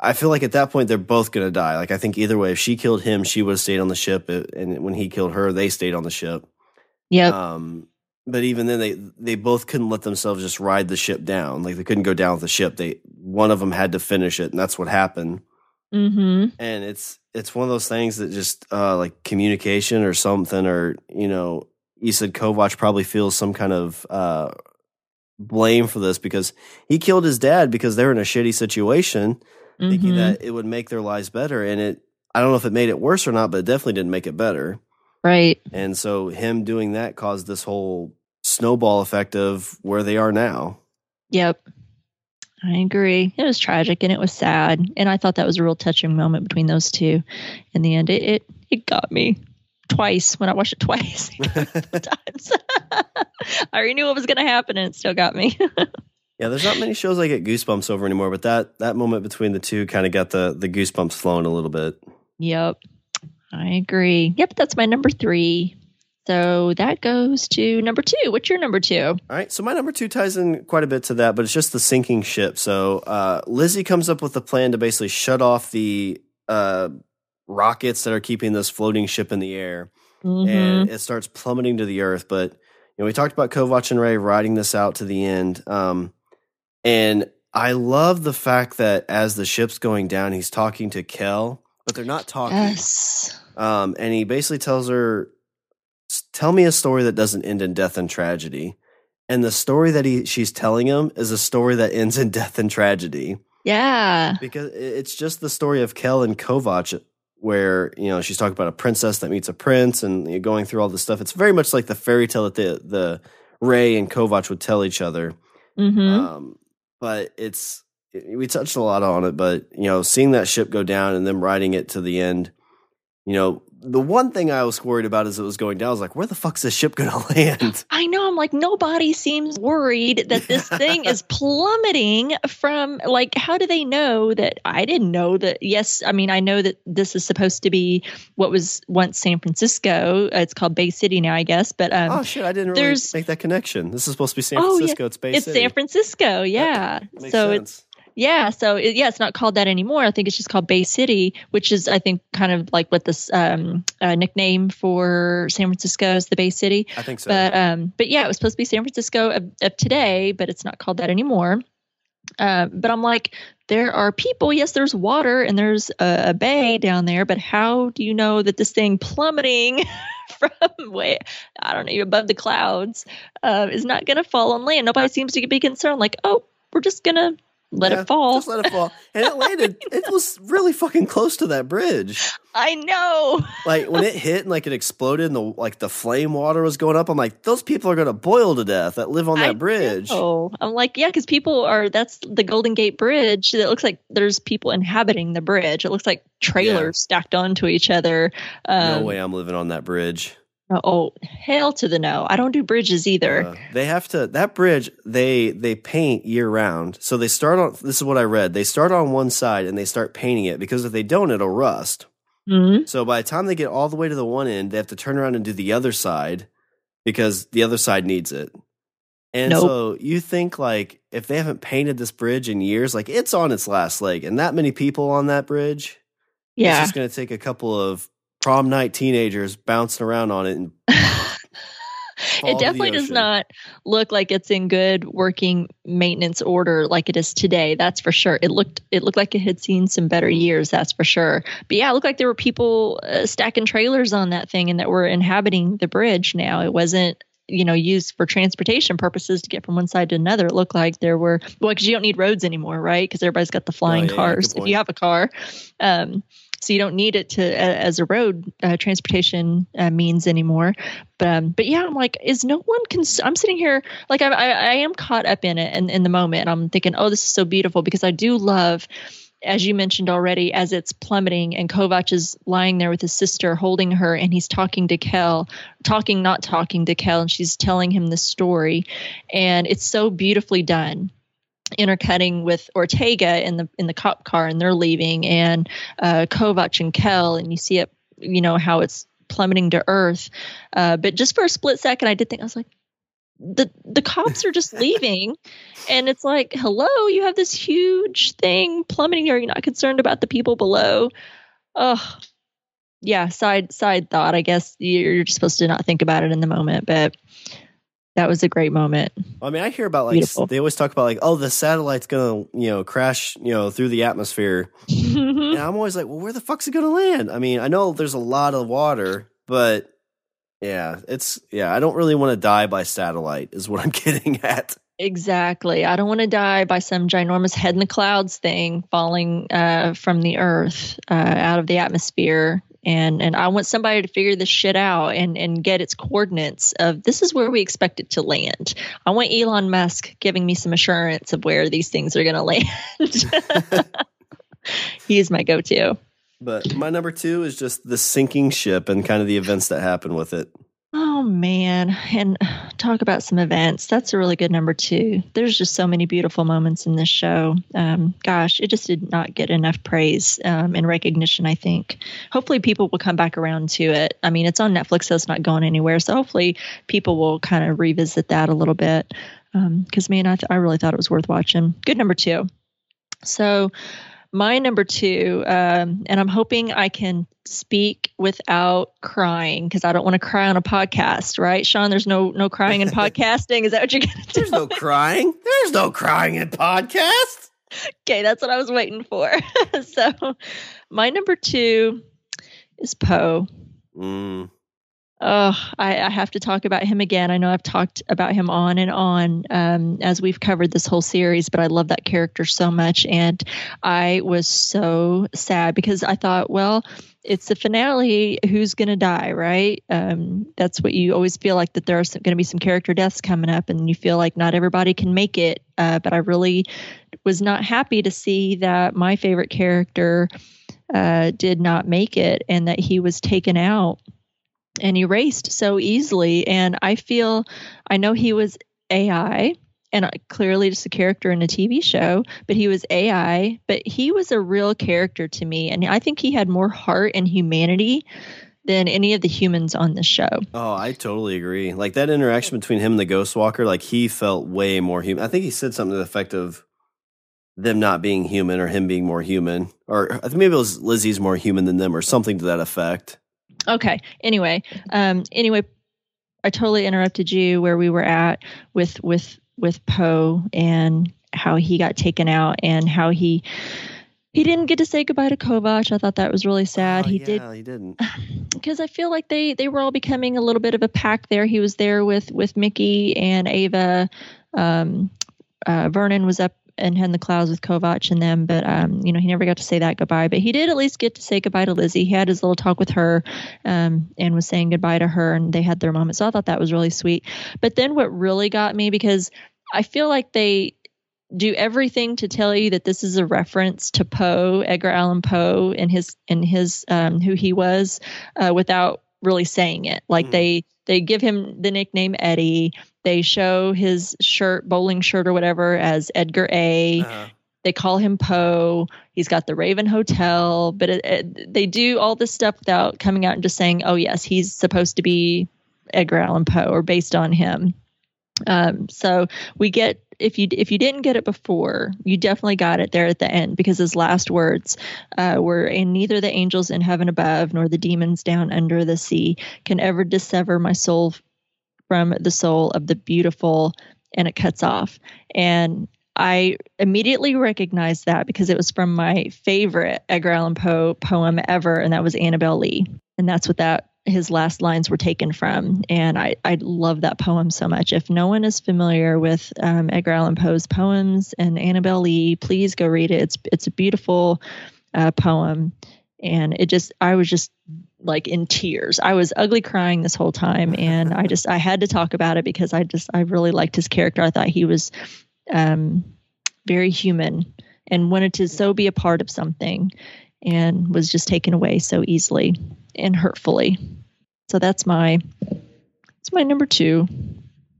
I feel like at that point they're both going to die like i think either way if she killed him she would have stayed on the ship uh, and when he killed her they stayed on the ship Yep. um but even then they they both couldn't let themselves just ride the ship down like they couldn't go down with the ship they one of them had to finish it and that's what happened mm-hmm. and it's it's one of those things that just uh like communication or something or you know you said Kovacs probably feels some kind of uh blame for this because he killed his dad because they're in a shitty situation thinking Mhm. that it would make their lives better and it I don't know if it made it worse or not but it definitely didn't make it better Right. and so him doing that caused this whole snowball effect of where they are now Yep. I agree. It was tragic and it was sad. And I thought that was a real touching moment between those two. In the end, it it, it got me twice when I watched it twice. times. I already knew what was going to happen and it still got me. Yeah, there's not many shows I get goosebumps over anymore, but that that moment between the two kind of got the the goosebumps flowing a little bit. yep. I agree. Yep. That's my number three. So that goes to number two. What's your number two? All right, so my number two ties in quite a bit to that, but it's just the sinking ship. So uh, Lizzie comes up with a plan to basically shut off the uh, rockets that are keeping this floating ship in the air, Mhm. and it starts plummeting to the earth. But you know, we talked about Kovacs and Ray riding this out to the end, um, and I love the fact that as the ship's going down, he's talking to Quell, but they're not talking. yes. Um, and he basically tells her, "Tell me a story that doesn't end in death and tragedy." And the story that he she's telling him is a story that ends in death and tragedy Yeah. because it's just the story of Quell and Kovacs, where you know she's talking about a princess that meets a prince and you know, going through all this stuff. It's very much like the fairy tale that the the Ray and Kovacs would tell each other. hmm Um, but it's we touched a lot on it, but you know, seeing that ship go down and them riding it to the end, you know, the one thing I was worried about as it was going down, I was like, where the fuck's this ship going to land? I know. I'm like, nobody seems worried that this thing is plummeting from, like, how do they know that? I didn't know that. Yes, I mean, I know that this is supposed to be what was once San Francisco. It's called Bay City now, I guess. But um, oh shit, I didn't really make that connection. This is supposed to be San Oh, yeah. Francisco. It's Bay it's City. San Francisco. Yeah. So it's sense. Yeah, so it, yeah, it's not called that anymore. I think it's just called Bay City, which is I think kind of like what this um, uh, nickname for San Francisco is, the Bay City. I think so. But um, but yeah, it was supposed to be San Francisco of, of today, but it's not called that anymore. Um, but I'm like, there are people. Yes, there's water and there's a, a bay down there, but how do you know that this thing plummeting from way I don't know above the clouds uh, is not going to fall on land? Nobody seems to be concerned. Like, oh, we're just gonna let Yeah, it fall. Just let it fall. And it landed. it was really fucking close to that bridge. I know. Like when it hit and like it exploded and the like the flame water was going up. I'm like, those people are gonna boil to death that live on that I bridge. Oh, I'm like, yeah, because people are. That's the Golden Gate Bridge. It looks like there's people inhabiting the bridge. It looks like trailers stacked onto each other. Um, no way I'm living on that bridge. Oh, hell to the no! I don't do bridges either. Uh, they have to that bridge they they paint year round. So they start on this is what I read. They start on one side and they start painting it because if they don't it'll rust. Mhm. So by the time they get all the way to the one end, they have to turn around and do the other side. because the other side needs it. And Nope. so you think like if they haven't painted this bridge in years, like it's on its last leg, and that many people on that bridge, it's Yeah. just going to take a couple of prom night teenagers bouncing around on it and it definitely does not look like it's in good working maintenance order like it is today that's for sure. It looked it looked like it had seen some better years that's for sure. But yeah it looked like there were people uh, stacking trailers on that thing and that were inhabiting the bridge now. It wasn't you know used for transportation purposes to get from one side to another. It looked like there were well because you don't need roads anymore right? Because everybody's got the flying Oh, yeah, cars. If you have a car um so you don't need it to a- as a road uh, transportation uh, means anymore but um, but yeah, I'm like, is no one? Cons- I'm sitting here like I, I I am caught up in it and in the moment. I'm thinking, oh, this is so beautiful because I do love, as you mentioned already, as it's plummeting and Kovacs is lying there with his sister holding her and he's talking to Quell, talking not talking to Quell, and she's telling him the story, and it's so beautifully done intercutting with Ortega in the in the cop car and they're leaving and uh, Kovacs and Quell and you see it you know how it's plummeting to earth. Uh, but just for a split second I did think I was like the the cops are just leaving. And it's like hello you have this huge thing plummeting are you not concerned about the people below. Oh yeah side side thought I guess. You're you're just supposed to not think about it in the moment but that was a great moment I mean, I hear about like Beautiful. they always talk about like, oh, the satellite's gonna you know crash you know through the atmosphere, and I'm always like, well, where the fuck's it gonna land? I mean, I know there's a lot of water, but yeah, it's yeah, I don't really want to die by satellite, is what I'm getting at. Exactly. I don't want to die by some ginormous head in the clouds thing falling uh, from the earth uh, out of the atmosphere. And and I want somebody to figure this shit out and and get its coordinates of this is where we expect it to land. I want Elon Musk giving me some assurance of where these things are going to land. he is my go-to. But my number two is just the sinking ship and kind of the events that happen with it. Oh man, and talk about some events. That's a really good number two. There's just so many beautiful moments in this show. Um, gosh, it just did not get enough praise um, and recognition. I think. Hopefully, people will come back around to it. I mean, it's on Netflix, so it's not going anywhere. So hopefully, people will kind of revisit that a little bit. Because man, I, th- I really thought it was worth watching. Good number two. So my number two, um, and I'm hoping I can speak without crying because I don't want to cry on a podcast, right, Sean? There's no no crying in podcasting. Is that what you're gonna do? There's no crying. There's no crying in podcast. okay, that's what I was waiting for. so my number two is Poe. Mm, Oh, I, I have to talk about him again. I know I've talked about him on and on um, as we've covered this whole series, but I love that character so much. And I was so sad because I thought, well, it's the finale. Who's going to die, right? Um, that's what you always feel like that there are going to be some character deaths coming up, and you feel like not everybody can make it. Uh, but I really was not happy to see that my favorite character uh, did not make it and that he was taken out and erased so easily. And I feel, I know he was AI and clearly just a character in a TV show, but he was AI, but he was a real character to me. And I think he had more heart and humanity than any of the humans on the show. oh, I totally agree. Like that interaction between him and the Ghost Walker, like he felt way more human. I think he said something to the effect of them not being human or him being more human, or maybe it was Lizzie's more human than them, or something to that effect. Okay. Anyway, um, anyway, I totally interrupted you where we were at with with with Poe and how he got taken out and how he he didn't get to say goodbye to Kovacs. I thought that was really sad. Oh, he yeah, did He didn't. because I feel like they they were all becoming a little bit of a pack there. He was there with with Mickey and Ava. Um, uh, Vernon was up and had in the clouds with Kovacs and them, but um, you know he never got to say that goodbye. But he did at least get to say goodbye to Lizzie. He had his little talk with her um, and was saying goodbye to her, and they had their moment. So I thought that was really sweet. But then what really got me because I feel like they do everything to tell you that this is a reference to Poe, Edgar Allan Poe, and his and his um, who he was, uh, without really saying it. Like Mm. they they give him the nickname Eddie. They show his shirt, bowling shirt or whatever, as Edgar A. Uh-huh. They call him Poe. He's got the Raven Hotel, but it, it, they do all this stuff without coming out and just saying, "Oh yes, he's supposed to be Edgar Allan Poe or based on him. Um, so we get if you if you didn't get it before, you definitely got it there at the end because his last words uh, were, "And neither the angels in heaven above nor the demons down under the sea can ever dissever my soul from the soul of the beautiful." And it cuts off, and I immediately recognized that because it was from my favorite Edgar Allan Poe poem ever, and that was Annabel Lee, and that's what that his last lines were taken from. And I, I love that poem so much. If no one is familiar with um, Edgar Allan Poe's poems and Annabel Lee, please go read it. It's it's a beautiful uh, poem, and it just I was just like in tears. I was ugly crying this whole time, and I just I had to talk about it because I just I really liked his character. I thought he was um, very human and wanted to so be a part of something and was just taken away so easily and hurtfully. So that's my that's my number two.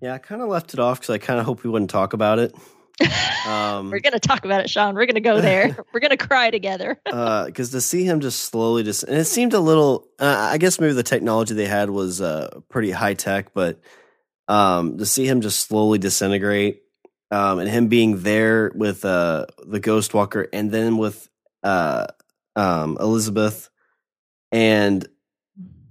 Yeah, I kind of left it off because I kind of hope we wouldn't talk about it. Um, We're gonna talk about it, Sean. We're gonna go there. We're gonna cry together. Because uh, to see him just slowly just, and it seemed a little. Uh, I guess maybe the technology they had was uh, pretty high tech, but um, to see him just slowly disintegrate, um, and him being there with uh, the Ghost Walker, and then with uh, um, Elizabeth, and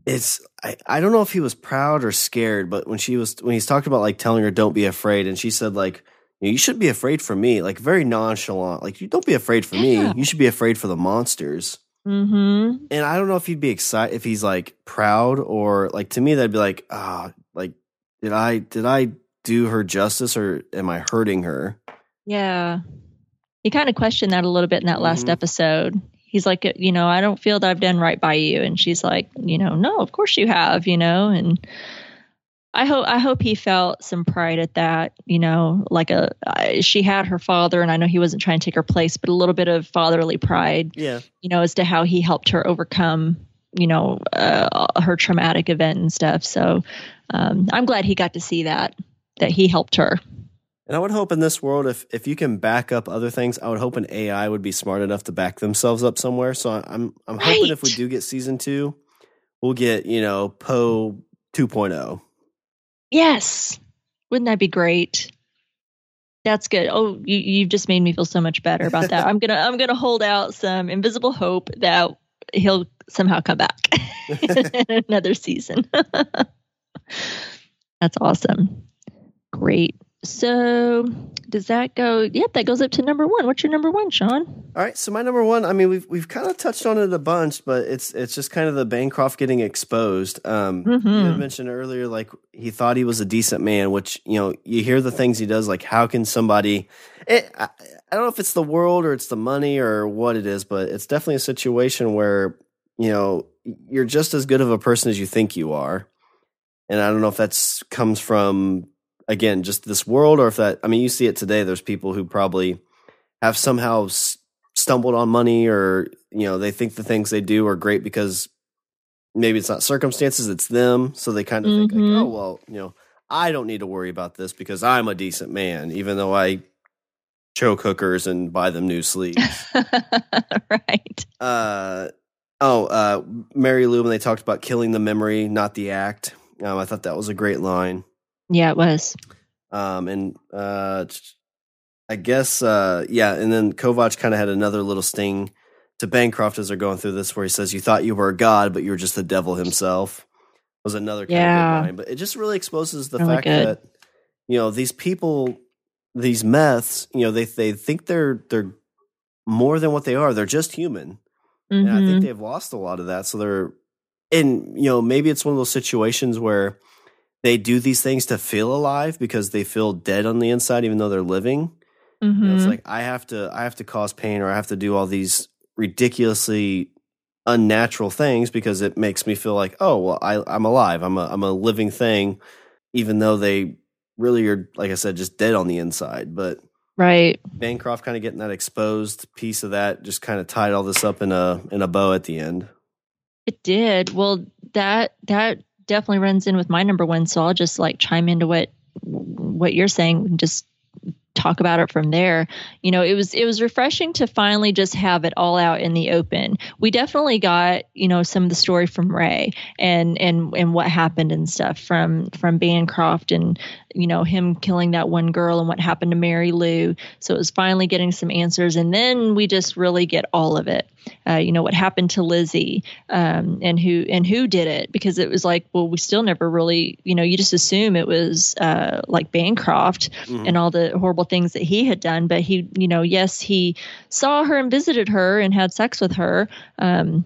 it's I, I don't know if he was proud or scared, but when she was when he's talked about like telling her don't be afraid, and she said like you should be afraid for me, like very nonchalant, like you don't be afraid for me, you should be afraid for the monsters. Mm-hmm. And I don't know if he'd be excited if he's like proud or like to me that'd be like ah oh, like did I did I do her justice or am I hurting her? Yeah. He kind of questioned that a little bit in that last mm-hmm. episode he's like, you know, I don't feel that I've done right by you. And she's like, you know, no, of course you have, you know, and I hope I hope he felt some pride at that, you know, like a uh, she had her father, and I know he wasn't trying to take her place, but a little bit of fatherly pride, yeah, you know, as to how he helped her overcome, you know, uh, her traumatic event and stuff. So um, I'm glad he got to see that that he helped her. And I would hope in this world, if if you can back up other things, I would hope an AI would be smart enough to back themselves up somewhere. So I'm I'm right. hoping if we do get season two, we'll get you know Poe 2.0. Yes, wouldn't that be great? That's good. Oh, you you've just made me feel so much better about that. I'm gonna I'm gonna hold out some invisible hope that he'll somehow come back in another season. That's awesome. Great. So does that go? Yep, that goes up to number one. What's your number one, Sean? All right, so my number one. I mean, we've we've kind of touched on it a bunch, but it's it's just kind of the Bancroft getting exposed. Um, mm-hmm. You mentioned earlier, like he thought he was a decent man, which you know you hear the things he does. Like, how can somebody? It, I, I don't know if it's the world or it's the money or what it is, but it's definitely a situation where you know you're just as good of a person as you think you are, and I don't know if that's comes from again just this world or if that i mean you see it today there's people who probably have somehow s- stumbled on money or you know they think the things they do are great because maybe it's not circumstances it's them so they kind of mm-hmm. think like oh mm-hmm. well you know i don't need to worry about this because i'm a decent man even though i choke hookers and buy them new sleeves right uh oh uh mary lou when they talked about killing the memory not the act um, i thought that was a great line yeah, it was. Um, and uh, I guess uh, yeah, and then Kovacs kind of had another little sting to Bancroft as they're going through this, where he says, "You thought you were a god, but you were just the devil himself." Was another kind yeah. of line, but it just really exposes the really fact good. that you know these people, these meths, you know, they they think they're they're more than what they are. They're just human, mm-hmm. and I think mm-hmm. they've lost a lot of that. So they're, and you know, maybe it's one of those situations where they do these things to feel alive because they feel dead on the inside even though they're living. Mm-hmm. you know, it's mm-hmm. like i have to i have to cause pain or i have to do all these ridiculously unnatural things because it makes me feel like oh well I, i'm alive. I'm a, I'm a living thing even though they really are like i said just dead on the inside. But right. Bancroft kind of getting that exposed piece of that just kind of tied all this up in a in a bow at the end. It did. Well that that definitely runs in with my number one. So I'll just like chime into what what you're saying. And just talk about it from there. You know, it was it was refreshing to finally just have it all out in the open. We definitely got you know some of the story from Ray and and and what happened and stuff from from Bancroft and you know him killing that one girl and what happened to Mary Lou. So it was finally getting some answers, and then we just really get all of it. Uh, you know what happened to Lizzie um, and who and who did it because it was like well we still never really you know you just assume it was uh, like Bancroft mm-hmm. and all the horrible things that he had done but he you know yes he saw her and visited her and had sex with her um,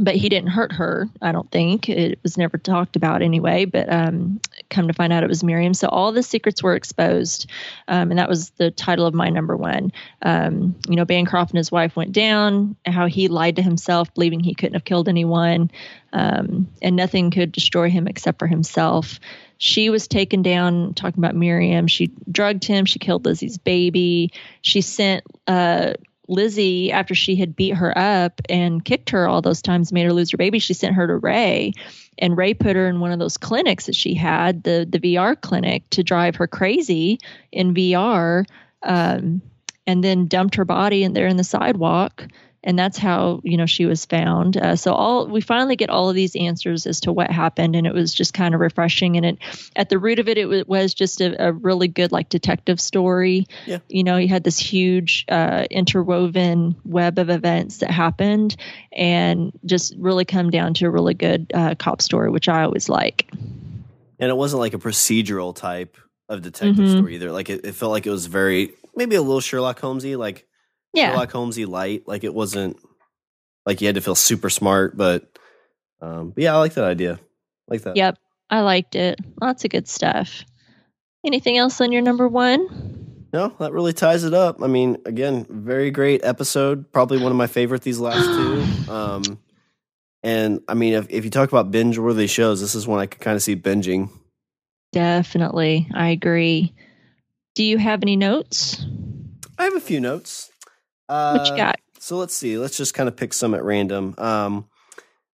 but he didn't hurt her. I don't think it was never talked about anyway. But um, come to find out, it was Miriam. So all the secrets were exposed, um, and that was the title of my number one. Um, you know, Bancroft and his wife went down. How he lied to himself, believing he couldn't have killed anyone, um, and nothing could destroy him except for himself. She was taken down. Talking about Miriam, she drugged him. She killed Lizzie's baby. She sent. Uh, Lizzie, after she had beat her up and kicked her all those times, made her lose her baby, she sent her to Ray. And Ray put her in one of those clinics that she had, the the VR clinic, to drive her crazy in VR, um, and then dumped her body in there in the sidewalk and that's how you know she was found. Uh, so all we finally get all of these answers as to what happened, and it was just kind of refreshing. And it at the root of it, it w- was just a, a, really good like detective story. Yeah. You know, you had this huge uh, interwoven web of events that happened, and just really come down to a really good uh, cop story, which I always like. And it wasn't like a procedural type of detective mm-hmm. story either. Like it, it felt like it was very maybe a little Sherlock Holmesy, like yeah. Sherlock Holmesy light. Like it wasn't like you had to feel super smart, but um but yeah, I like that idea. I like that. Yep. I liked it. Lots of good stuff. Anything else on your number one? No, that really ties it up. I mean, again, very great episode. Probably one of my favorite these last two. Um and I mean if if you talk about binge worthy shows, this is one I could kind of see binging. Definitely. I agree. Do you have any notes? I have a few notes. Uh, what you got? So let's see. Let's just kind of pick some at random. Um,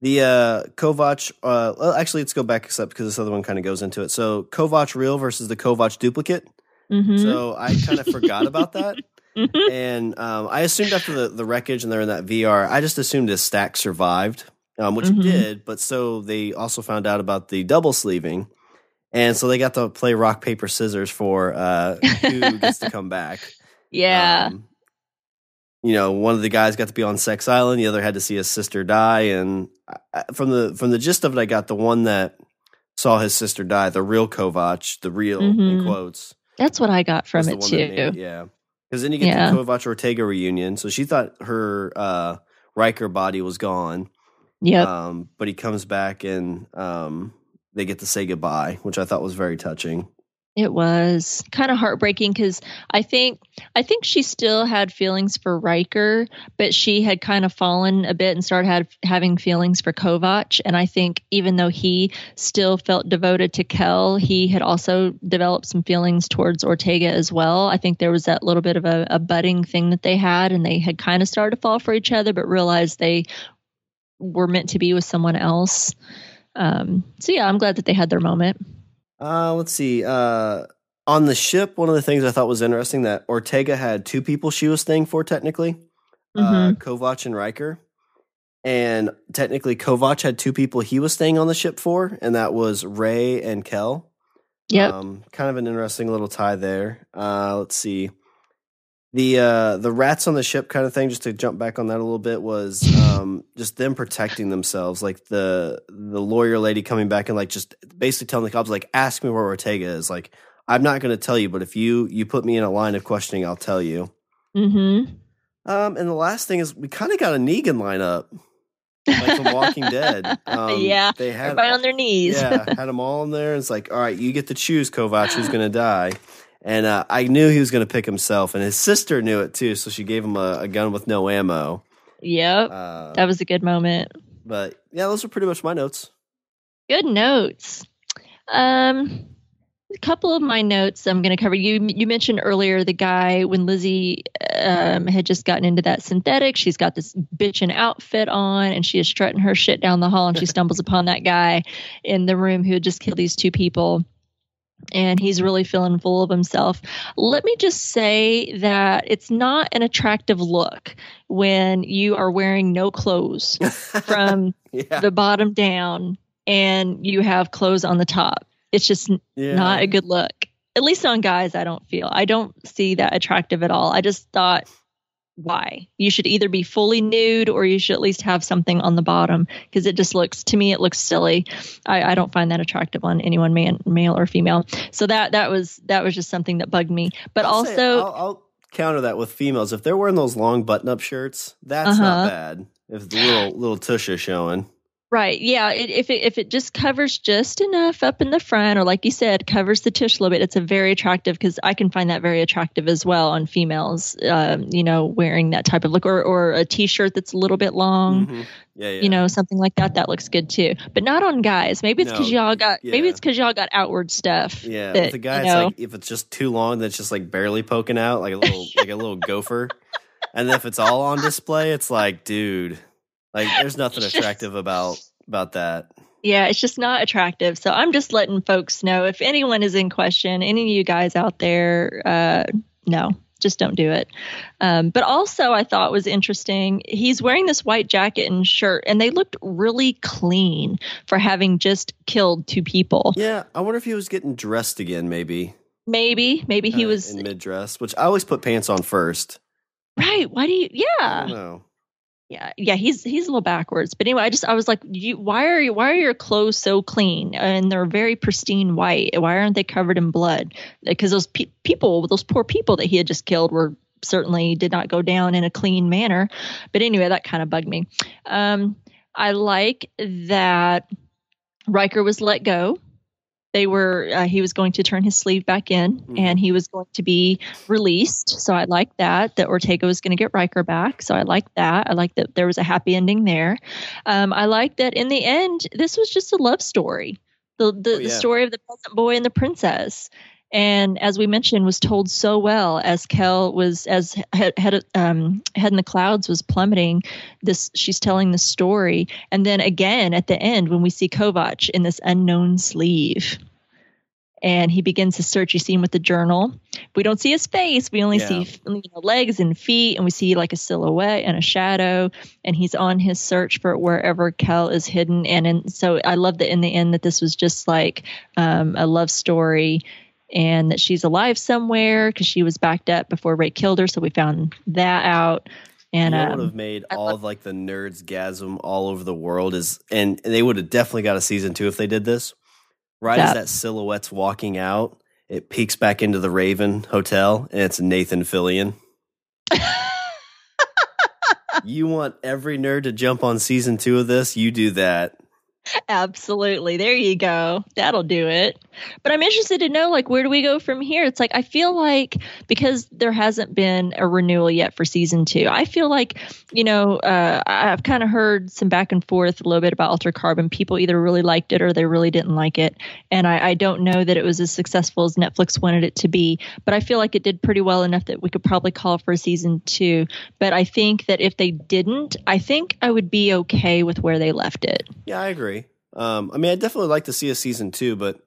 the uh, Kovacs. Uh, well, actually, let's go back step because this other one kind of goes into it. So Kovacs real versus the Kovacs duplicate. Mm-hmm. So I kind of forgot about that. Mm-hmm. And um, I assumed after the, the wreckage and they're in that VR, I just assumed his stack survived, um, which mm-hmm. it did. But so they also found out about the double sleeving. And so they got to play rock, paper, scissors for uh, who gets to come back. Yeah. Um, you know, one of the guys got to be on Sex Island, the other had to see his sister die, and I, from the from the gist of it, I got the one that saw his sister die, the real Kovacs, the real mm-hmm. in quotes. That's what I got from it too. Made, yeah, because then you get yeah. the Kovacs Ortega reunion. So she thought her uh, Ryker body was gone. Yeah, um, but he comes back and um, they get to say goodbye, which I thought was very touching. It was kind of heartbreaking because I think I think she still had feelings for Ryker, but she had kind of fallen a bit and started having feelings for Kovacs. And I think even though he still felt devoted to Quell, he had also developed some feelings towards Ortega as well. I think there was that little bit of a, a budding thing that they had, and they had kind of started to fall for each other, but realized they were meant to be with someone else. Um, so yeah, I'm glad that they had their moment. Uh, let's see. Uh, on the ship, one of the things I thought was interesting that Ortega had two people she was staying for technically, uh, mm-hmm. Kovacs and Ryker. And technically, Kovacs had two people he was staying on the ship for, and that was Ray and Quell. Yeah. Um, kind of an interesting little tie there. Uh, let's see the uh the rats on the ship kind of thing just to jump back on that a little bit was um just them protecting themselves. Like the the lawyer lady coming back and like just basically telling the cops like ask me where ortega is. Like i'm not going to tell you but if you you put me in a line of questioning i'll tell you. Mm-hmm. Um and the last thing is we kind of got a negan lineup like from walking dead. Um, yeah they had everybody on their knees. Yeah had them all in there it's like all right you get to choose kovacs who's going to die and uh, I knew he was going to pick himself, and his sister knew it too, so she gave him a, a gun with no ammo. Yep, uh, that was a good moment. But yeah, those are pretty much my notes. Good notes. Um, a couple of my notes I'm going to cover. You you mentioned earlier the guy when Lizzie um, had just gotten into that synthetic. She's got this bitchin' outfit on, and she is strutting her shit down the hall, and she stumbles upon that guy in the room who had just killed these two people and he's really feeling full of himself. Let me just say that it's not an attractive look when you are wearing no clothes from yeah. the bottom down and you have clothes on the top. It's just yeah. not a good look. At least on guys, I don't feel. I don't see that attractive at all. I just thought, why? You should either be fully nude or you should at least have something on the bottom because it just looks to me it looks silly. I, I don't find that attractive on anyone, man, male or female. So that that was that was just something that bugged me. But I'll say- also, I'll, I'll counter that with females. If they're wearing those long button-up shirts, that's Uh-huh. not bad. If the little little tush is showing, Right. Yeah. It, if it if it just covers just enough up in the front, or like you said, covers the tush a little bit, it's a very attractive because I can find that very attractive as well on females. Um, you know, wearing that type of look, or or a t-shirt that's a little bit long. Mhm. yeah, yeah, You know, something like that. That looks good too. But not on guys. Maybe it's because No, y'all got. Maybe it's because y'all got outward stuff. yeah. that, with the guy, you it's know, like if it's just too long, that's just like barely poking out, like a little like a little gopher. And if it's all on display, it's like, dude, like there's nothing just- attractive about about that. Yeah, it's just not attractive. So I'm just letting folks know if anyone is in question, any of you guys out there, uh, no, just don't do it. Um, but also, I thought was interesting. He's wearing this white jacket and shirt, and they looked really clean for having just killed two people. Yeah, I wonder if he was getting dressed again, maybe. Maybe, maybe he kinda was in mid dress, which I always put pants on first. right. Why do you? I Yeah, know. Yeah, yeah. He's he's a little backwards. But anyway, I just I was like, you, why are you? Why are your clothes so clean and they're very pristine white? Why aren't they covered in blood? Because those pe- people, those poor people that he had just killed, were certainly did not go down in a clean manner. But anyway, that kind of bugged me. Um, I like that Ryker was let go. They were uh, he was going to turn his sleeve back in Mhm. and he was going to be released. So I like that that Ortega was going to get Ryker back. So I like that. I like that there was a happy ending there. Um, I like that in the end this was just a love story. The the, Oh, the story of the peasant boy and the princess. And as we mentioned, was told so well as Quell was as head head, um, head in the clouds was plummeting. This she's telling the story, and then again at the end when we see Kovacs in this unknown sleeve, and he begins to search. You see him with the journal. We don't see his face. We only Yeah. see you know, legs and feet, and we see like a silhouette and a shadow. And he's on his search for wherever Quell is hidden. And in, so I love that in the end that this was just like um, a love story and that she's alive somewhere because she was backed up before Ray killed her. So we found that out. And you know what um, would have made I all love- of like the nerds gasm all over the world is, and they would have definitely got a season two if they did this. Right as that silhouette's walking out, it peeks back into the Raven Hotel, and it's Nathan Fillion. you want every nerd to jump on season two of this? You do that. Absolutely. There you go. That'll do it. But I'm interested to know like where do we go from here? It's like I feel like because there hasn't been a renewal yet for season 2. I feel like, you know, uh, I've kind of heard some back and forth a little bit about Altered Carbon. People either really liked it or they really didn't like it. And I, I don't know that it was as successful as Netflix wanted it to be, but I feel like it did pretty well enough that we could probably call for a season 2. But I think that if they didn't, I think I would be okay with where they left it. Yeah, I agree. Um, I mean, I definitely like to see a season two, but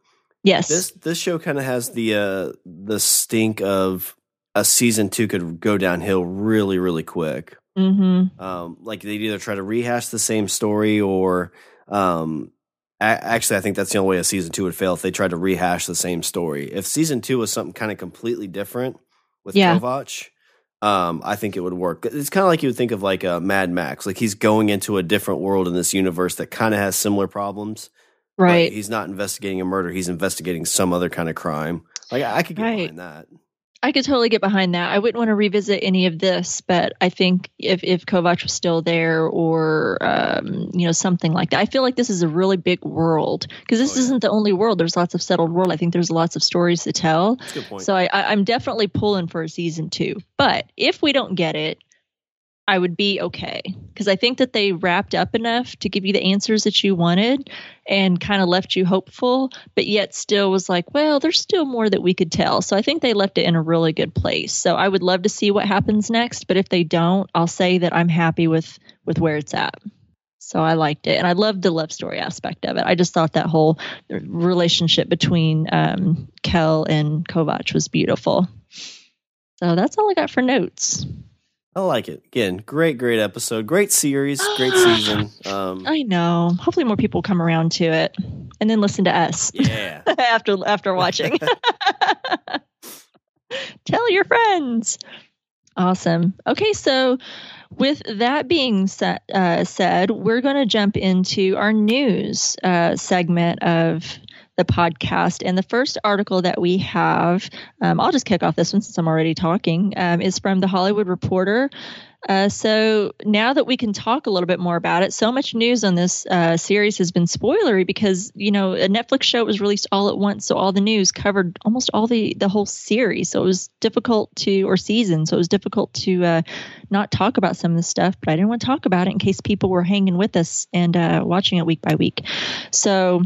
Yes. this this show kind of has the uh, the stink of a season two could go downhill really, really quick. mm-hmm. Um, like they'd either try to rehash the same story or, um, a- actually, I think that's the only way a season two would fail if they tried to rehash the same story. If season two was something kind of completely different with Yeah. Kovacs, um, I think it would work. It's kind of like you would think of like a Mad Max, like he's going into a different world in this universe that kind of has similar problems. Right. he's not investigating a murder; he's investigating some other kind of crime. Like I I could get Right. behind that. I could totally get behind that. I wouldn't want to revisit any of this, but I think if if Kovacs was still there or um, you know something like that, I feel like this is a really big world because this Oh, yeah. isn't the only world. There's lots of settled world. I think there's lots of stories to tell. That's a good point. So I, I, I'm definitely pulling for a season two. But if we don't get it, I would be okay because I think that they wrapped up enough to give you the answers that you wanted and kind of left you hopeful, but yet still was like, well, there's still more that we could tell. So I think they left it in a really good place. So I would love to see what happens next, but if they don't, I'll say that I'm happy with with where it's at. So I liked it, and I loved the love story aspect of it. I just thought that whole relationship between um, Quell and Kovacs was beautiful. So that's all I got for notes. I like it. Again, great, great episode, great series, great season. Um, I know. Hopefully, more people come around to it, and then listen to us. Yeah. after after watching. Tell your friends. Awesome. Okay, so with that being set, uh, said, we're going to jump into our news uh, segment of the podcast. And the first article that we have, um, I'll just kick off this one since I'm already talking, um, is from the Hollywood Reporter. Uh, so now that we can talk a little bit more about it, so much news on this uh, series has been spoilery because you know a Netflix show was released all at once, so all the news covered almost all the the whole series. So it was difficult to or season, so it was difficult to uh, not talk about some of the stuff. But I didn't want to talk about it in case people were hanging with us and uh, watching it week by week. So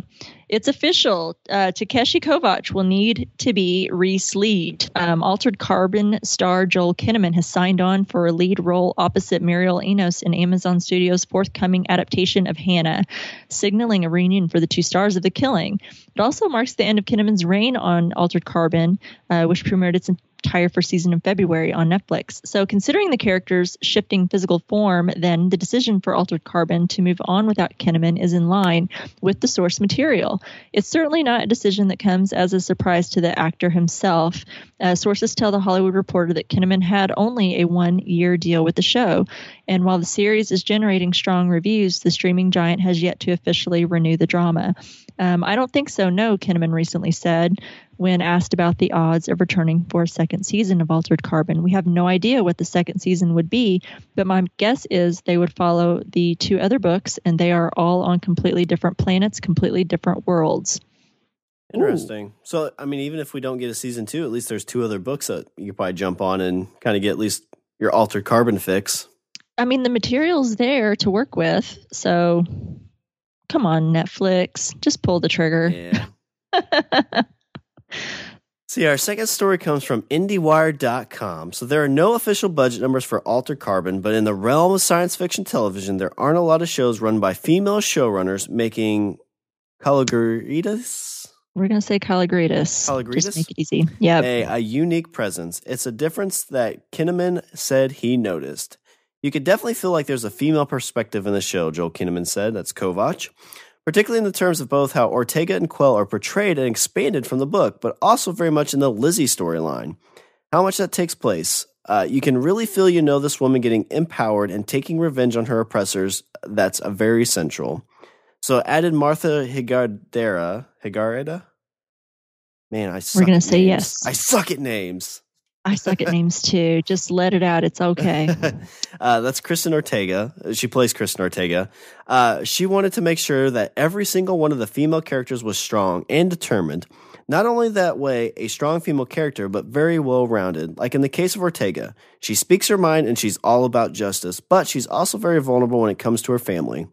it's official. Uh, Takeshi Kovacs will need to be re-sleeved. Um, Altered Carbon star Joel Kinnaman has signed on for a lead role opposite Mireille Enos in Amazon Studios' forthcoming adaptation of Hanna, signaling a reunion for the two stars of The Killing. It also marks the end of Kinnaman's reign on Altered Carbon, uh, which premiered its entire first season in February on Netflix. So, considering the character's shifting physical form, then the decision for Altered Carbon to move on without Kinnaman is in line with the source material. It's certainly not a decision that comes as a surprise to the actor himself. Uh, sources tell the Hollywood Reporter that Kinnaman had only a one year deal with the show. And while the series is generating strong reviews, the streaming giant has yet to officially renew the drama. Um, I don't think so, no, Kinnaman recently said when asked about the odds of returning for a second season of Altered Carbon. We have no idea what the second season would be, but my guess is they would follow the two other books, and they are all on completely different planets, completely different worlds. Interesting. Ooh. So, I mean, even if we don't get a season two, at least there's two other books that you could probably jump on and kind of get at least your Altered Carbon fix. I mean, the material's there to work with, so come on, Netflix, just pull the trigger. Yeah. See, our second story comes from IndieWire.com. So there are no official budget numbers for Altered Carbon, but in the realm of science fiction television, there aren't a lot of shows run by female showrunners making Calogeritas. We're going to say Calogeritas. Calogeritas? Just make it easy. Yeah. A, a unique presence. It's a difference that Kinnaman said he noticed. You could definitely feel like there's a female perspective in the show, Joel Kinnaman said. That's Kovacs particularly in the terms of both how Ortega and Quell are portrayed and expanded from the book, but also very much in the Lizzie storyline. How much that takes place. Uh, you can really feel you know this woman getting empowered and taking revenge on her oppressors. That's a very central. So added Martha Higardera. Higareda? Man, I We're going to say yes. I suck at names. I suck at names too. Just let it out. It's okay. uh, that's Kristen Ortega. She plays Kristen Ortega. Uh, she wanted to make sure that every single one of the female characters was strong and determined. Not only that way, a strong female character, but very well rounded. Like in the case of Ortega, she speaks her mind and she's all about justice, but she's also very vulnerable when it comes to her family.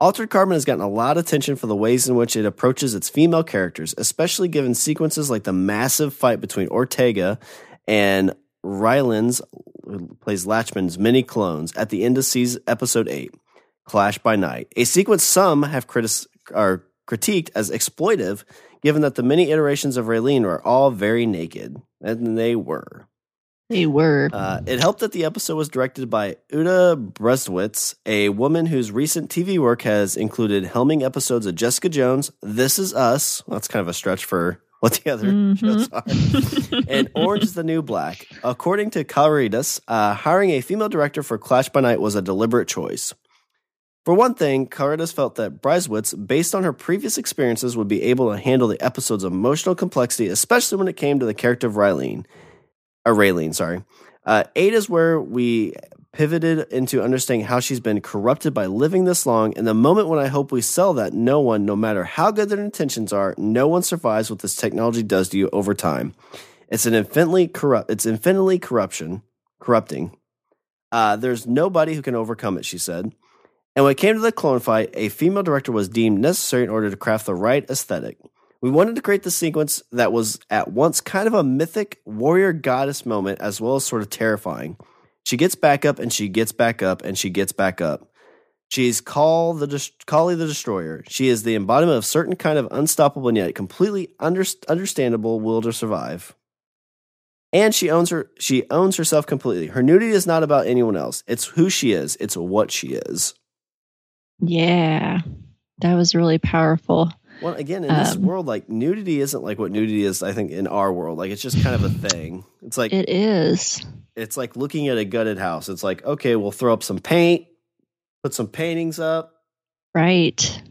Altered Carbon has gotten a lot of attention for the ways in which it approaches its female characters, especially given sequences like the massive fight between Ortega and Rylance, who plays Lachman's many clones at the end of season episode eight, Clash by Night, a sequence some have critis- are critiqued as exploitive, given that the many iterations of Reileen are all very naked, and they were. They were. Uh, it helped that the episode was directed by Uta Briesewitz, a woman whose recent TV work has included helming episodes of Jessica Jones, This Is Us. Well, that's kind of a stretch for what the other mm-hmm. shows are. and Orange is the New Black. According to Caloritas, uh, hiring a female director for Clash by Night was a deliberate choice. For one thing, Caloritas felt that Briesewitz, based on her previous experiences, would be able to handle the episode's emotional complexity, especially when it came to the character of Rylene. Uh, Reileen, sorry. Uh, eight is where we pivoted into understanding how she's been corrupted by living this long. And the moment when I hope we sell that, no one, no matter how good their intentions are, no one survives what this technology does to you over time. It's an infinitely corrupt. It's infinitely corruption, corrupting. Uh, there's nobody who can overcome it, she said. And when it came to the clone fight, a female director was deemed necessary in order to craft the right aesthetic. We wanted to create the sequence that was at once kind of a mythic warrior goddess moment as well as sort of terrifying. She gets back up and she gets back up and she gets back up. She's Call the Kali the Destroyer. She is the embodiment of certain kind of unstoppable and yet completely under- understandable will to survive. And she owns her she owns herself completely. Her nudity is not about anyone else. It's who she is. It's what she is. Yeah. That was really powerful. Well, again, in this Um, world, like nudity isn't like what nudity is. I think in our world, like it's just kind of a thing. It's like It is. it's like looking at a gutted house. It's like okay, we'll throw up some paint, put some paintings up, Right.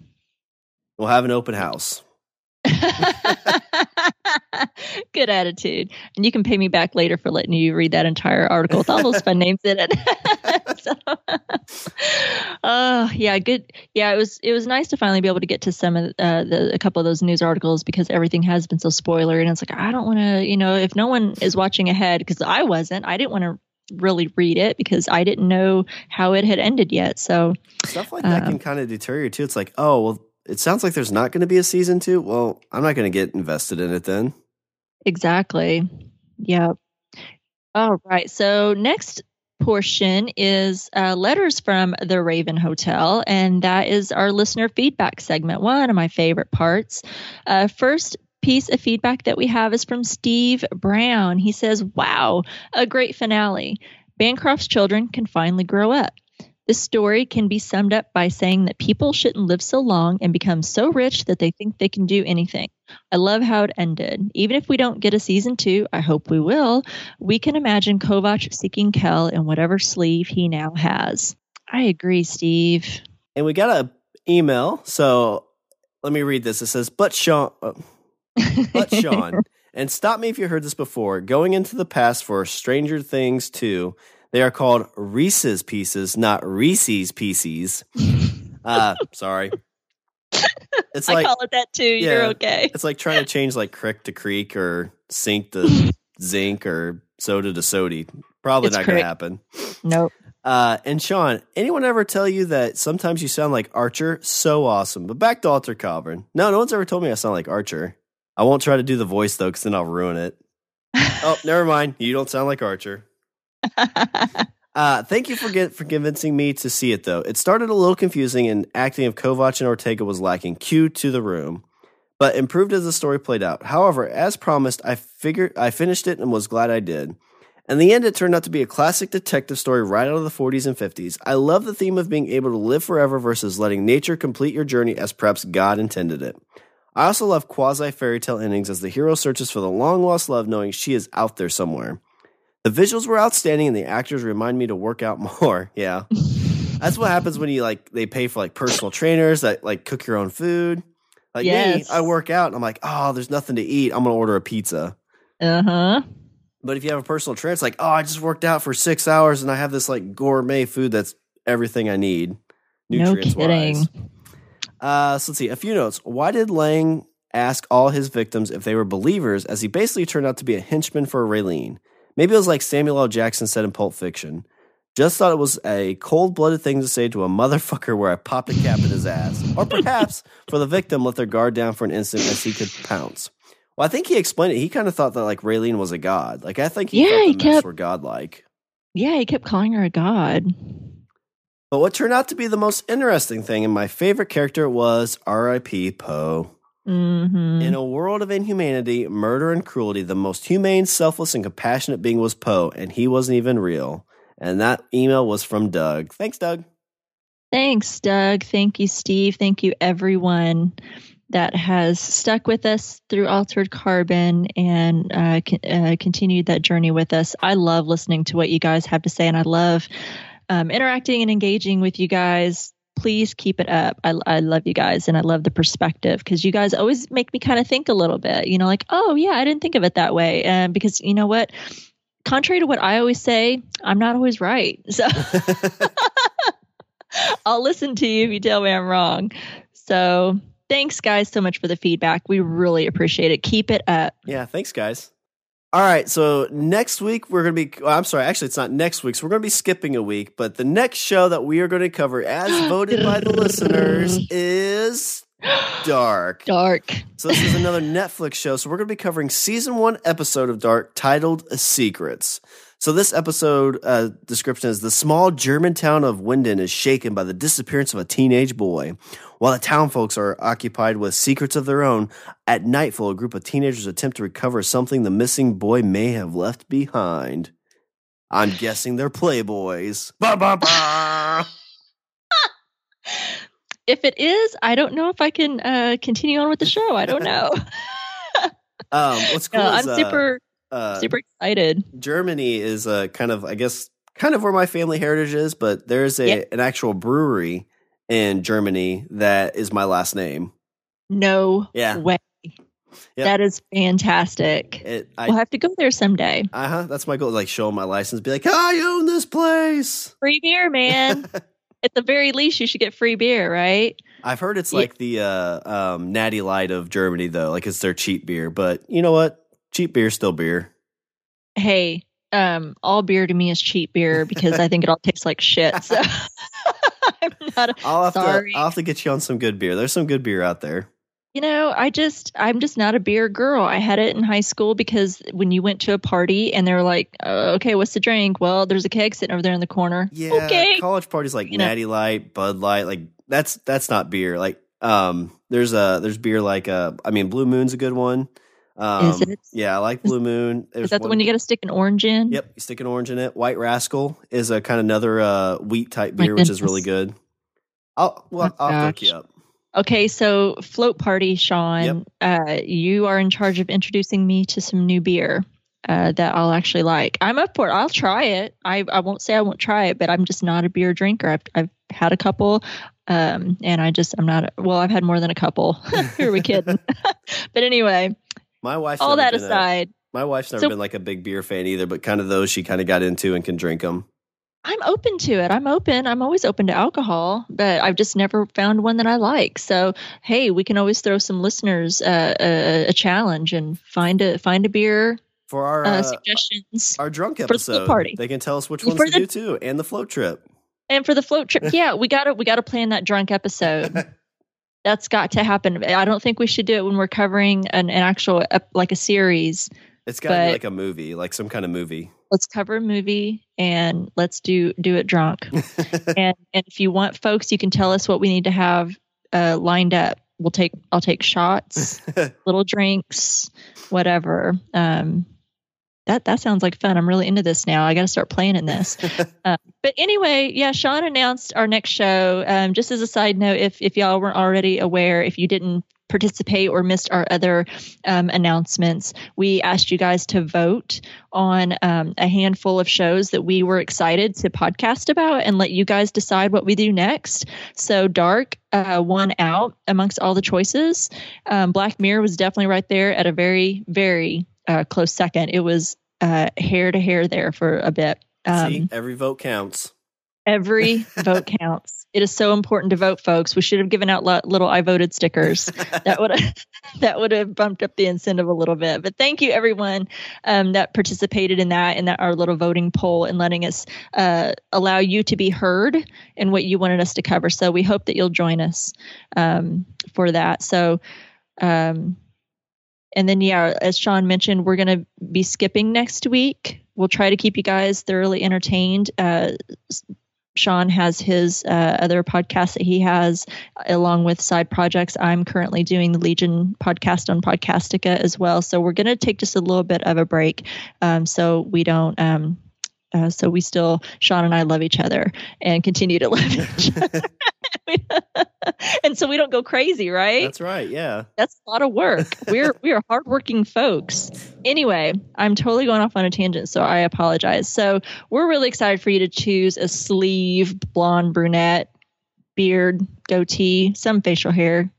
we'll have an open house. Good attitude. And you can pay me back later for letting you read that entire article with all those fun names in it. so, uh, yeah, good. Yeah, it was it was nice to finally be able to get to some of uh, the a couple of those news articles because everything has been so spoiler and it's like I don't want to, you know, if no one is watching ahead because I wasn't, I didn't want to really read it because I didn't know how it had ended yet. So, Stuff like that Um, can kind of deter you too. It's like, oh well, it sounds like there's not going to be a season two. Well, I'm not going to get invested in it then. Exactly. Yep. All right. So next portion is uh, letters from the Raven Hotel, and that is our listener feedback segment. One of my favorite parts. Uh, first piece of feedback that we have is from Steve Brown. He says, "Wow, a great finale. Bancroft's children can finally grow up." This story can be summed up by saying that people shouldn't live so long and become so rich that they think they can do anything. I love how it ended. Even if we don't get a season two, I hope we will, we can imagine Kovacs seeking Quell in whatever sleeve he now has. I agree, Steve. And we got a email. So let me read this. It says, "But Sean, uh, but Sean, and stop me if you heard this before. Going into the past for Stranger Things 2, they are called Reese's Pieces, not Reese's Pieces. Uh, sorry. It's I like call it that too. You're okay. it's like trying to change like crick to creek or sink to zinc or soda to sody. Probably It's not going to happen. Nope. Uh, and Sean, anyone ever tell you that sometimes you sound like Archer? So awesome. But back to Altered Carbon. No, no one's ever told me I sound like Archer. I won't try to do the voice though, because then I'll ruin it. Oh, never mind. You don't sound like Archer. Uh, thank you for get, for convincing me to see it though. It started a little confusing, and acting of Kovacs and Ortega was lacking. Cue to the room, but improved as the story played out. However, as promised, I figured I finished it and was glad I did. In the end, it turned out to be a classic detective story right out of the 40s and 50s. I love the theme of being able to live forever versus letting nature complete your journey as perhaps God intended it. I also love quasi fairy tale endings as the hero searches for the long lost love, knowing she is out there somewhere. The visuals were outstanding, and the actors remind me to work out more. Yeah, that's what happens when you like they pay for like personal trainers that like cook your own food. Like Yes. me, I work out, and I'm like, oh, there's nothing to eat. I'm gonna order a pizza. Uh huh. But if you have a personal trainer, it's like, oh, I just worked out for six hours, and I have this like gourmet food that's everything I need. No nutrients kidding. wise. Uh, so let's see. A few notes. Why did Lang ask all his victims if they were believers, as he basically turned out to be a henchman for Reileen? Maybe it was like Samuel L. Jackson said in Pulp Fiction. Just thought it was a cold blooded thing to say to a motherfucker where I popped a cap in his ass. Or perhaps for the victim, let their guard down for an instant as he could pounce. Well, I think he explained it. He kind of thought that like Reileen was a god. Like I think he Yeah, thought he the Meths kept- were godlike. Yeah, he kept calling her a god. But what turned out to be the most interesting thing, and my favorite character was R.I.P. Poe. Hmm In a world of inhumanity, murder, and cruelty, the most humane, selfless, and compassionate being was Poe, and he wasn't even real. And that email was from Doug. Thanks, Doug. Thanks, Doug. Thank you, Steve. Thank you, everyone that has stuck with us through Altered Carbon and uh, uh, continued that journey with us. I love listening to what you guys have to say, and I love um, interacting and engaging with you guys. Please keep it up. I, I love you guys, and I love the perspective because you guys always make me kind of think a little bit. You know, like, oh yeah, I didn't think of it that way. And because you know what, contrary to what I always say, I'm not always right. So. I'll listen to you if you tell me I'm wrong. So thanks, guys, so much for the feedback. We really appreciate it. Keep it up. Yeah, thanks, guys. All right, so next week we're going to be. well, I'm sorry, actually, it's not next week, so we're going to be skipping a week. But the next show that we are going to cover, as voted by the listeners, is Dark. Dark. So this is another Netflix show. So we're going to be covering season one episode of Dark titled Secrets. So this episode uh, description is the small German town of Winden is shaken by the disappearance of a teenage boy. While the town folks are occupied with secrets of their own, at nightfall, a group of teenagers attempt to recover something the missing boy may have left behind. I'm guessing they're playboys. Ba, ba, ba. If it is, I don't know if I can uh, continue on with the show. I don't know. um, what's cool No, is I'm uh, super uh, super excited. Germany is a kind of, I guess, kind of where my family heritage is, but there's a Yep. an actual brewery in Germany that is my last name. No Yeah. way. Yep. That is fantastic. It, I, we'll have to go there someday. uh huh. That's my goal. Like show my license, be like, I own this place. Free beer, man. At the very least, you should get free beer, right? I've heard it's Yeah. like the uh, um, Natty Light of Germany, though. Like it's their cheap beer, but you know what? Cheap beer, still beer. Hey, um, all beer to me is cheap beer because I think it all tastes like shit. So I'm not. A, I'll have Sorry. to. I'll have to get you on some good beer. There's some good beer out there. you know, I just I'm just not a beer girl. I had it in high school because when you went to a party and they were like, uh, "Okay, what's the drink?" Well, there's a keg sitting over there in the corner. Yeah, Okay. college parties like You know. Natty Light, Bud Light, like that's that's not beer. Like um, there's a there's beer like uh, I mean Blue Moon's a good one. Um, Is it? Yeah, I like Blue Moon. There's Is that the one you got to stick an orange in? Yep, you stick an orange in it. White Rascal is a kind of another uh, wheat type beer, which is really good. I'll well, Oh, I'll hook you up. Okay, so float party, Sean. Uh, you are in charge of introducing me to some new beer uh, that I'll actually like. I'm up for it. I'll try it. I I won't say I won't try it, but I'm just not a beer drinker. I've I've had a couple, um, and I just I'm not. Well, I've had more than a couple. Who are we kidding? but anyway, My wife's all that been a- aside, my wife's never So- been like a big beer fan either, but kind of those she kind of got into and can drink them. I'm open to it. I'm open. I'm always open to alcohol, but I've just never found one that I like. So, hey, we can always throw some listeners uh, a, a challenge and find a find a beer For our uh, uh, suggestions. our drunk the episode, party. they can tell us which For ones to the- do too, and the float trip. And for the float trip, yeah, we got to we got to plan that drunk episode. That's got to happen. I don't think we should do it when we're covering an, an actual like a series. It's got to be like a movie, like some kind of movie. Let's cover a movie and let's do do it drunk. and and if you want folks, you can tell us what we need to have uh, lined up. We'll take I'll take shots, little drinks, whatever. Um, that that sounds like fun. I'm really into this now. I got to start playing in this. uh, but anyway, yeah, Sean announced our next show. Um, just as a side note, if if y'all weren't already aware, if you didn't participate or missed our other um, announcements, we asked you guys to vote on um, a handful of shows that we were excited to podcast about and let you guys decide what we do next. So Dark uh, won out amongst all the choices. Um, Black Mirror was definitely right there at a very, very uh, close second. It was uh, hair to hair there for a bit. Um, See, every vote counts. Every vote counts. It is so important to vote, folks. We should have given out li- little "I voted" stickers. That would have that would have bumped up the incentive a little bit. But thank you, everyone um, that participated in that and that our little voting poll and letting us uh, allow you to be heard in what you wanted us to cover. So we hope that you'll join us um, for that. So. Um, and then, yeah, as Sean mentioned, we're going to be skipping next week. We'll try to keep you guys thoroughly entertained. Uh, Sean has his uh, other podcast that he has along with side projects. I'm currently doing the Legion podcast on Podcastica as well. So we're going to take just a little bit of a break um, so we don't. Um, uh, so we still, Sean and I love each other and continue to love each other. and so we don't go crazy, right? That's right. Yeah. That's a lot of work. We're we are hardworking folks. Anyway, I'm totally going off on a tangent, so I apologize. So we're really excited for you to choose a sleeve, blonde, brunette, beard, goatee, some facial hair.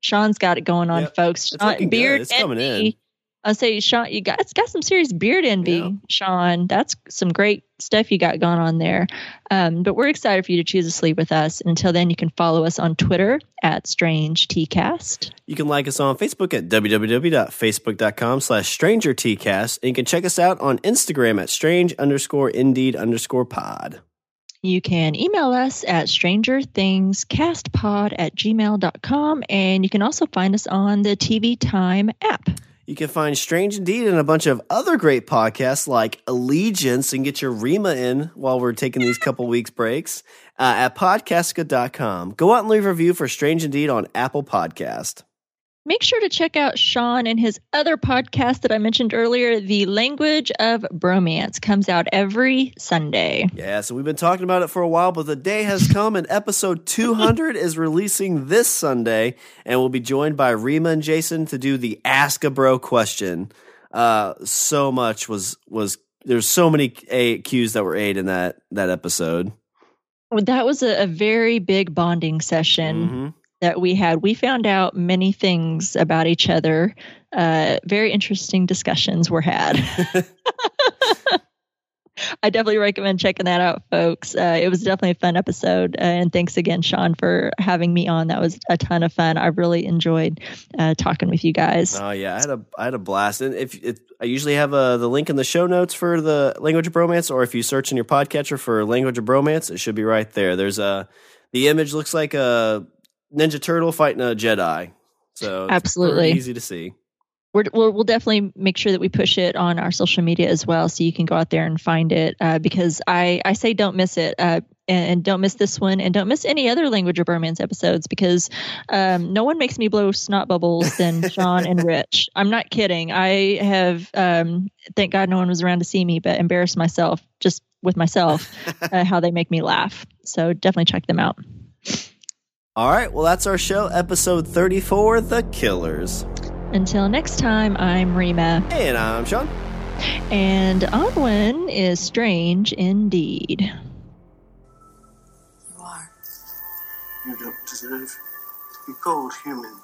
Sean's got it going on, Yep. folks. It's Sean- beard coming in. I'll say, Sean, you got it's got some serious beard envy, Yeah. Sean. That's some great stuff you got going on there. Um, but we're excited for you to choose a sleep with us. And until then, you can follow us on Twitter at Strange Tcast. You can like us on Facebook at www.facebook.com slash stranger tcast. And you can check us out on Instagram at strange underscore indeed underscore pod. You can email us at strangerthingscastpod at gmail.com. And you can also find us on the TV Time app. You can find Strange Indeed and a bunch of other great podcasts like Allegiance and get your Rima in while we're taking these couple weeks breaks uh, at podcastica.com. Go out and leave a review for Strange Indeed on Apple Podcast. Make sure to check out Sean and his other podcast that I mentioned earlier, The Language of Bromance, comes out every Sunday. Yeah, so we've been talking about it for a while, but the day has come and episode 200 is releasing this Sunday, and we'll be joined by Rima and Jason to do the Ask a Bro question. Uh, so much was was there's so many a cues that were ate in that that episode. That was a, a very big bonding session. Mhm. That we had, we found out many things about each other. Uh, very interesting discussions were had. I definitely recommend checking that out, folks. Uh, it was definitely a fun episode. Uh, and thanks again, Sean, for having me on. That was a ton of fun. I really enjoyed uh, talking with you guys. Oh yeah, I had a I had a blast. And if it, I usually have uh, the link in the show notes for the language of bromance, or if you search in your podcatcher for language of bromance, it should be right there. There's a the image looks like a Ninja Turtle fighting a Jedi. So Absolutely. easy to see. We're, we'll, we'll definitely make sure that we push it on our social media as well, so you can go out there and find it. Uh, because I, I say don't miss it, uh, and, don't miss this one, and don't miss any other Language of Bromance episodes because um, no one makes me blow snot bubbles than Sean and Rich. I'm not kidding. I have, um, thank God, no one was around to see me, but embarrassed myself just with myself uh, how they make me laugh. So definitely check them out. All right, well that's our show, episode 34, The Killers. Until next time, I'm Rima, And I'm Sean. and Onwin is strange indeed. You are. You don't deserve to be called human,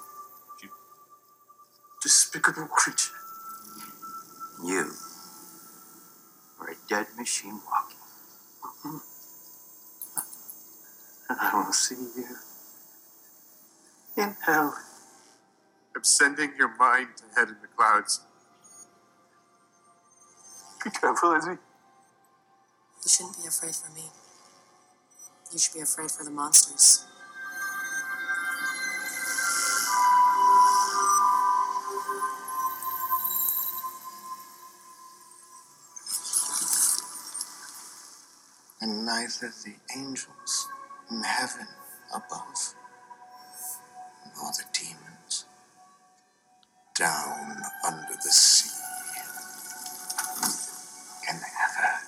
you despicable creature. You are a dead machine walking. And I will see you in hell. I'm sending your mind to head in the clouds. Be careful, Izzy. You shouldn't be afraid for me. You should be afraid for the monsters. And neither the angels in heaven above, nor the demons down under the sea. Can ever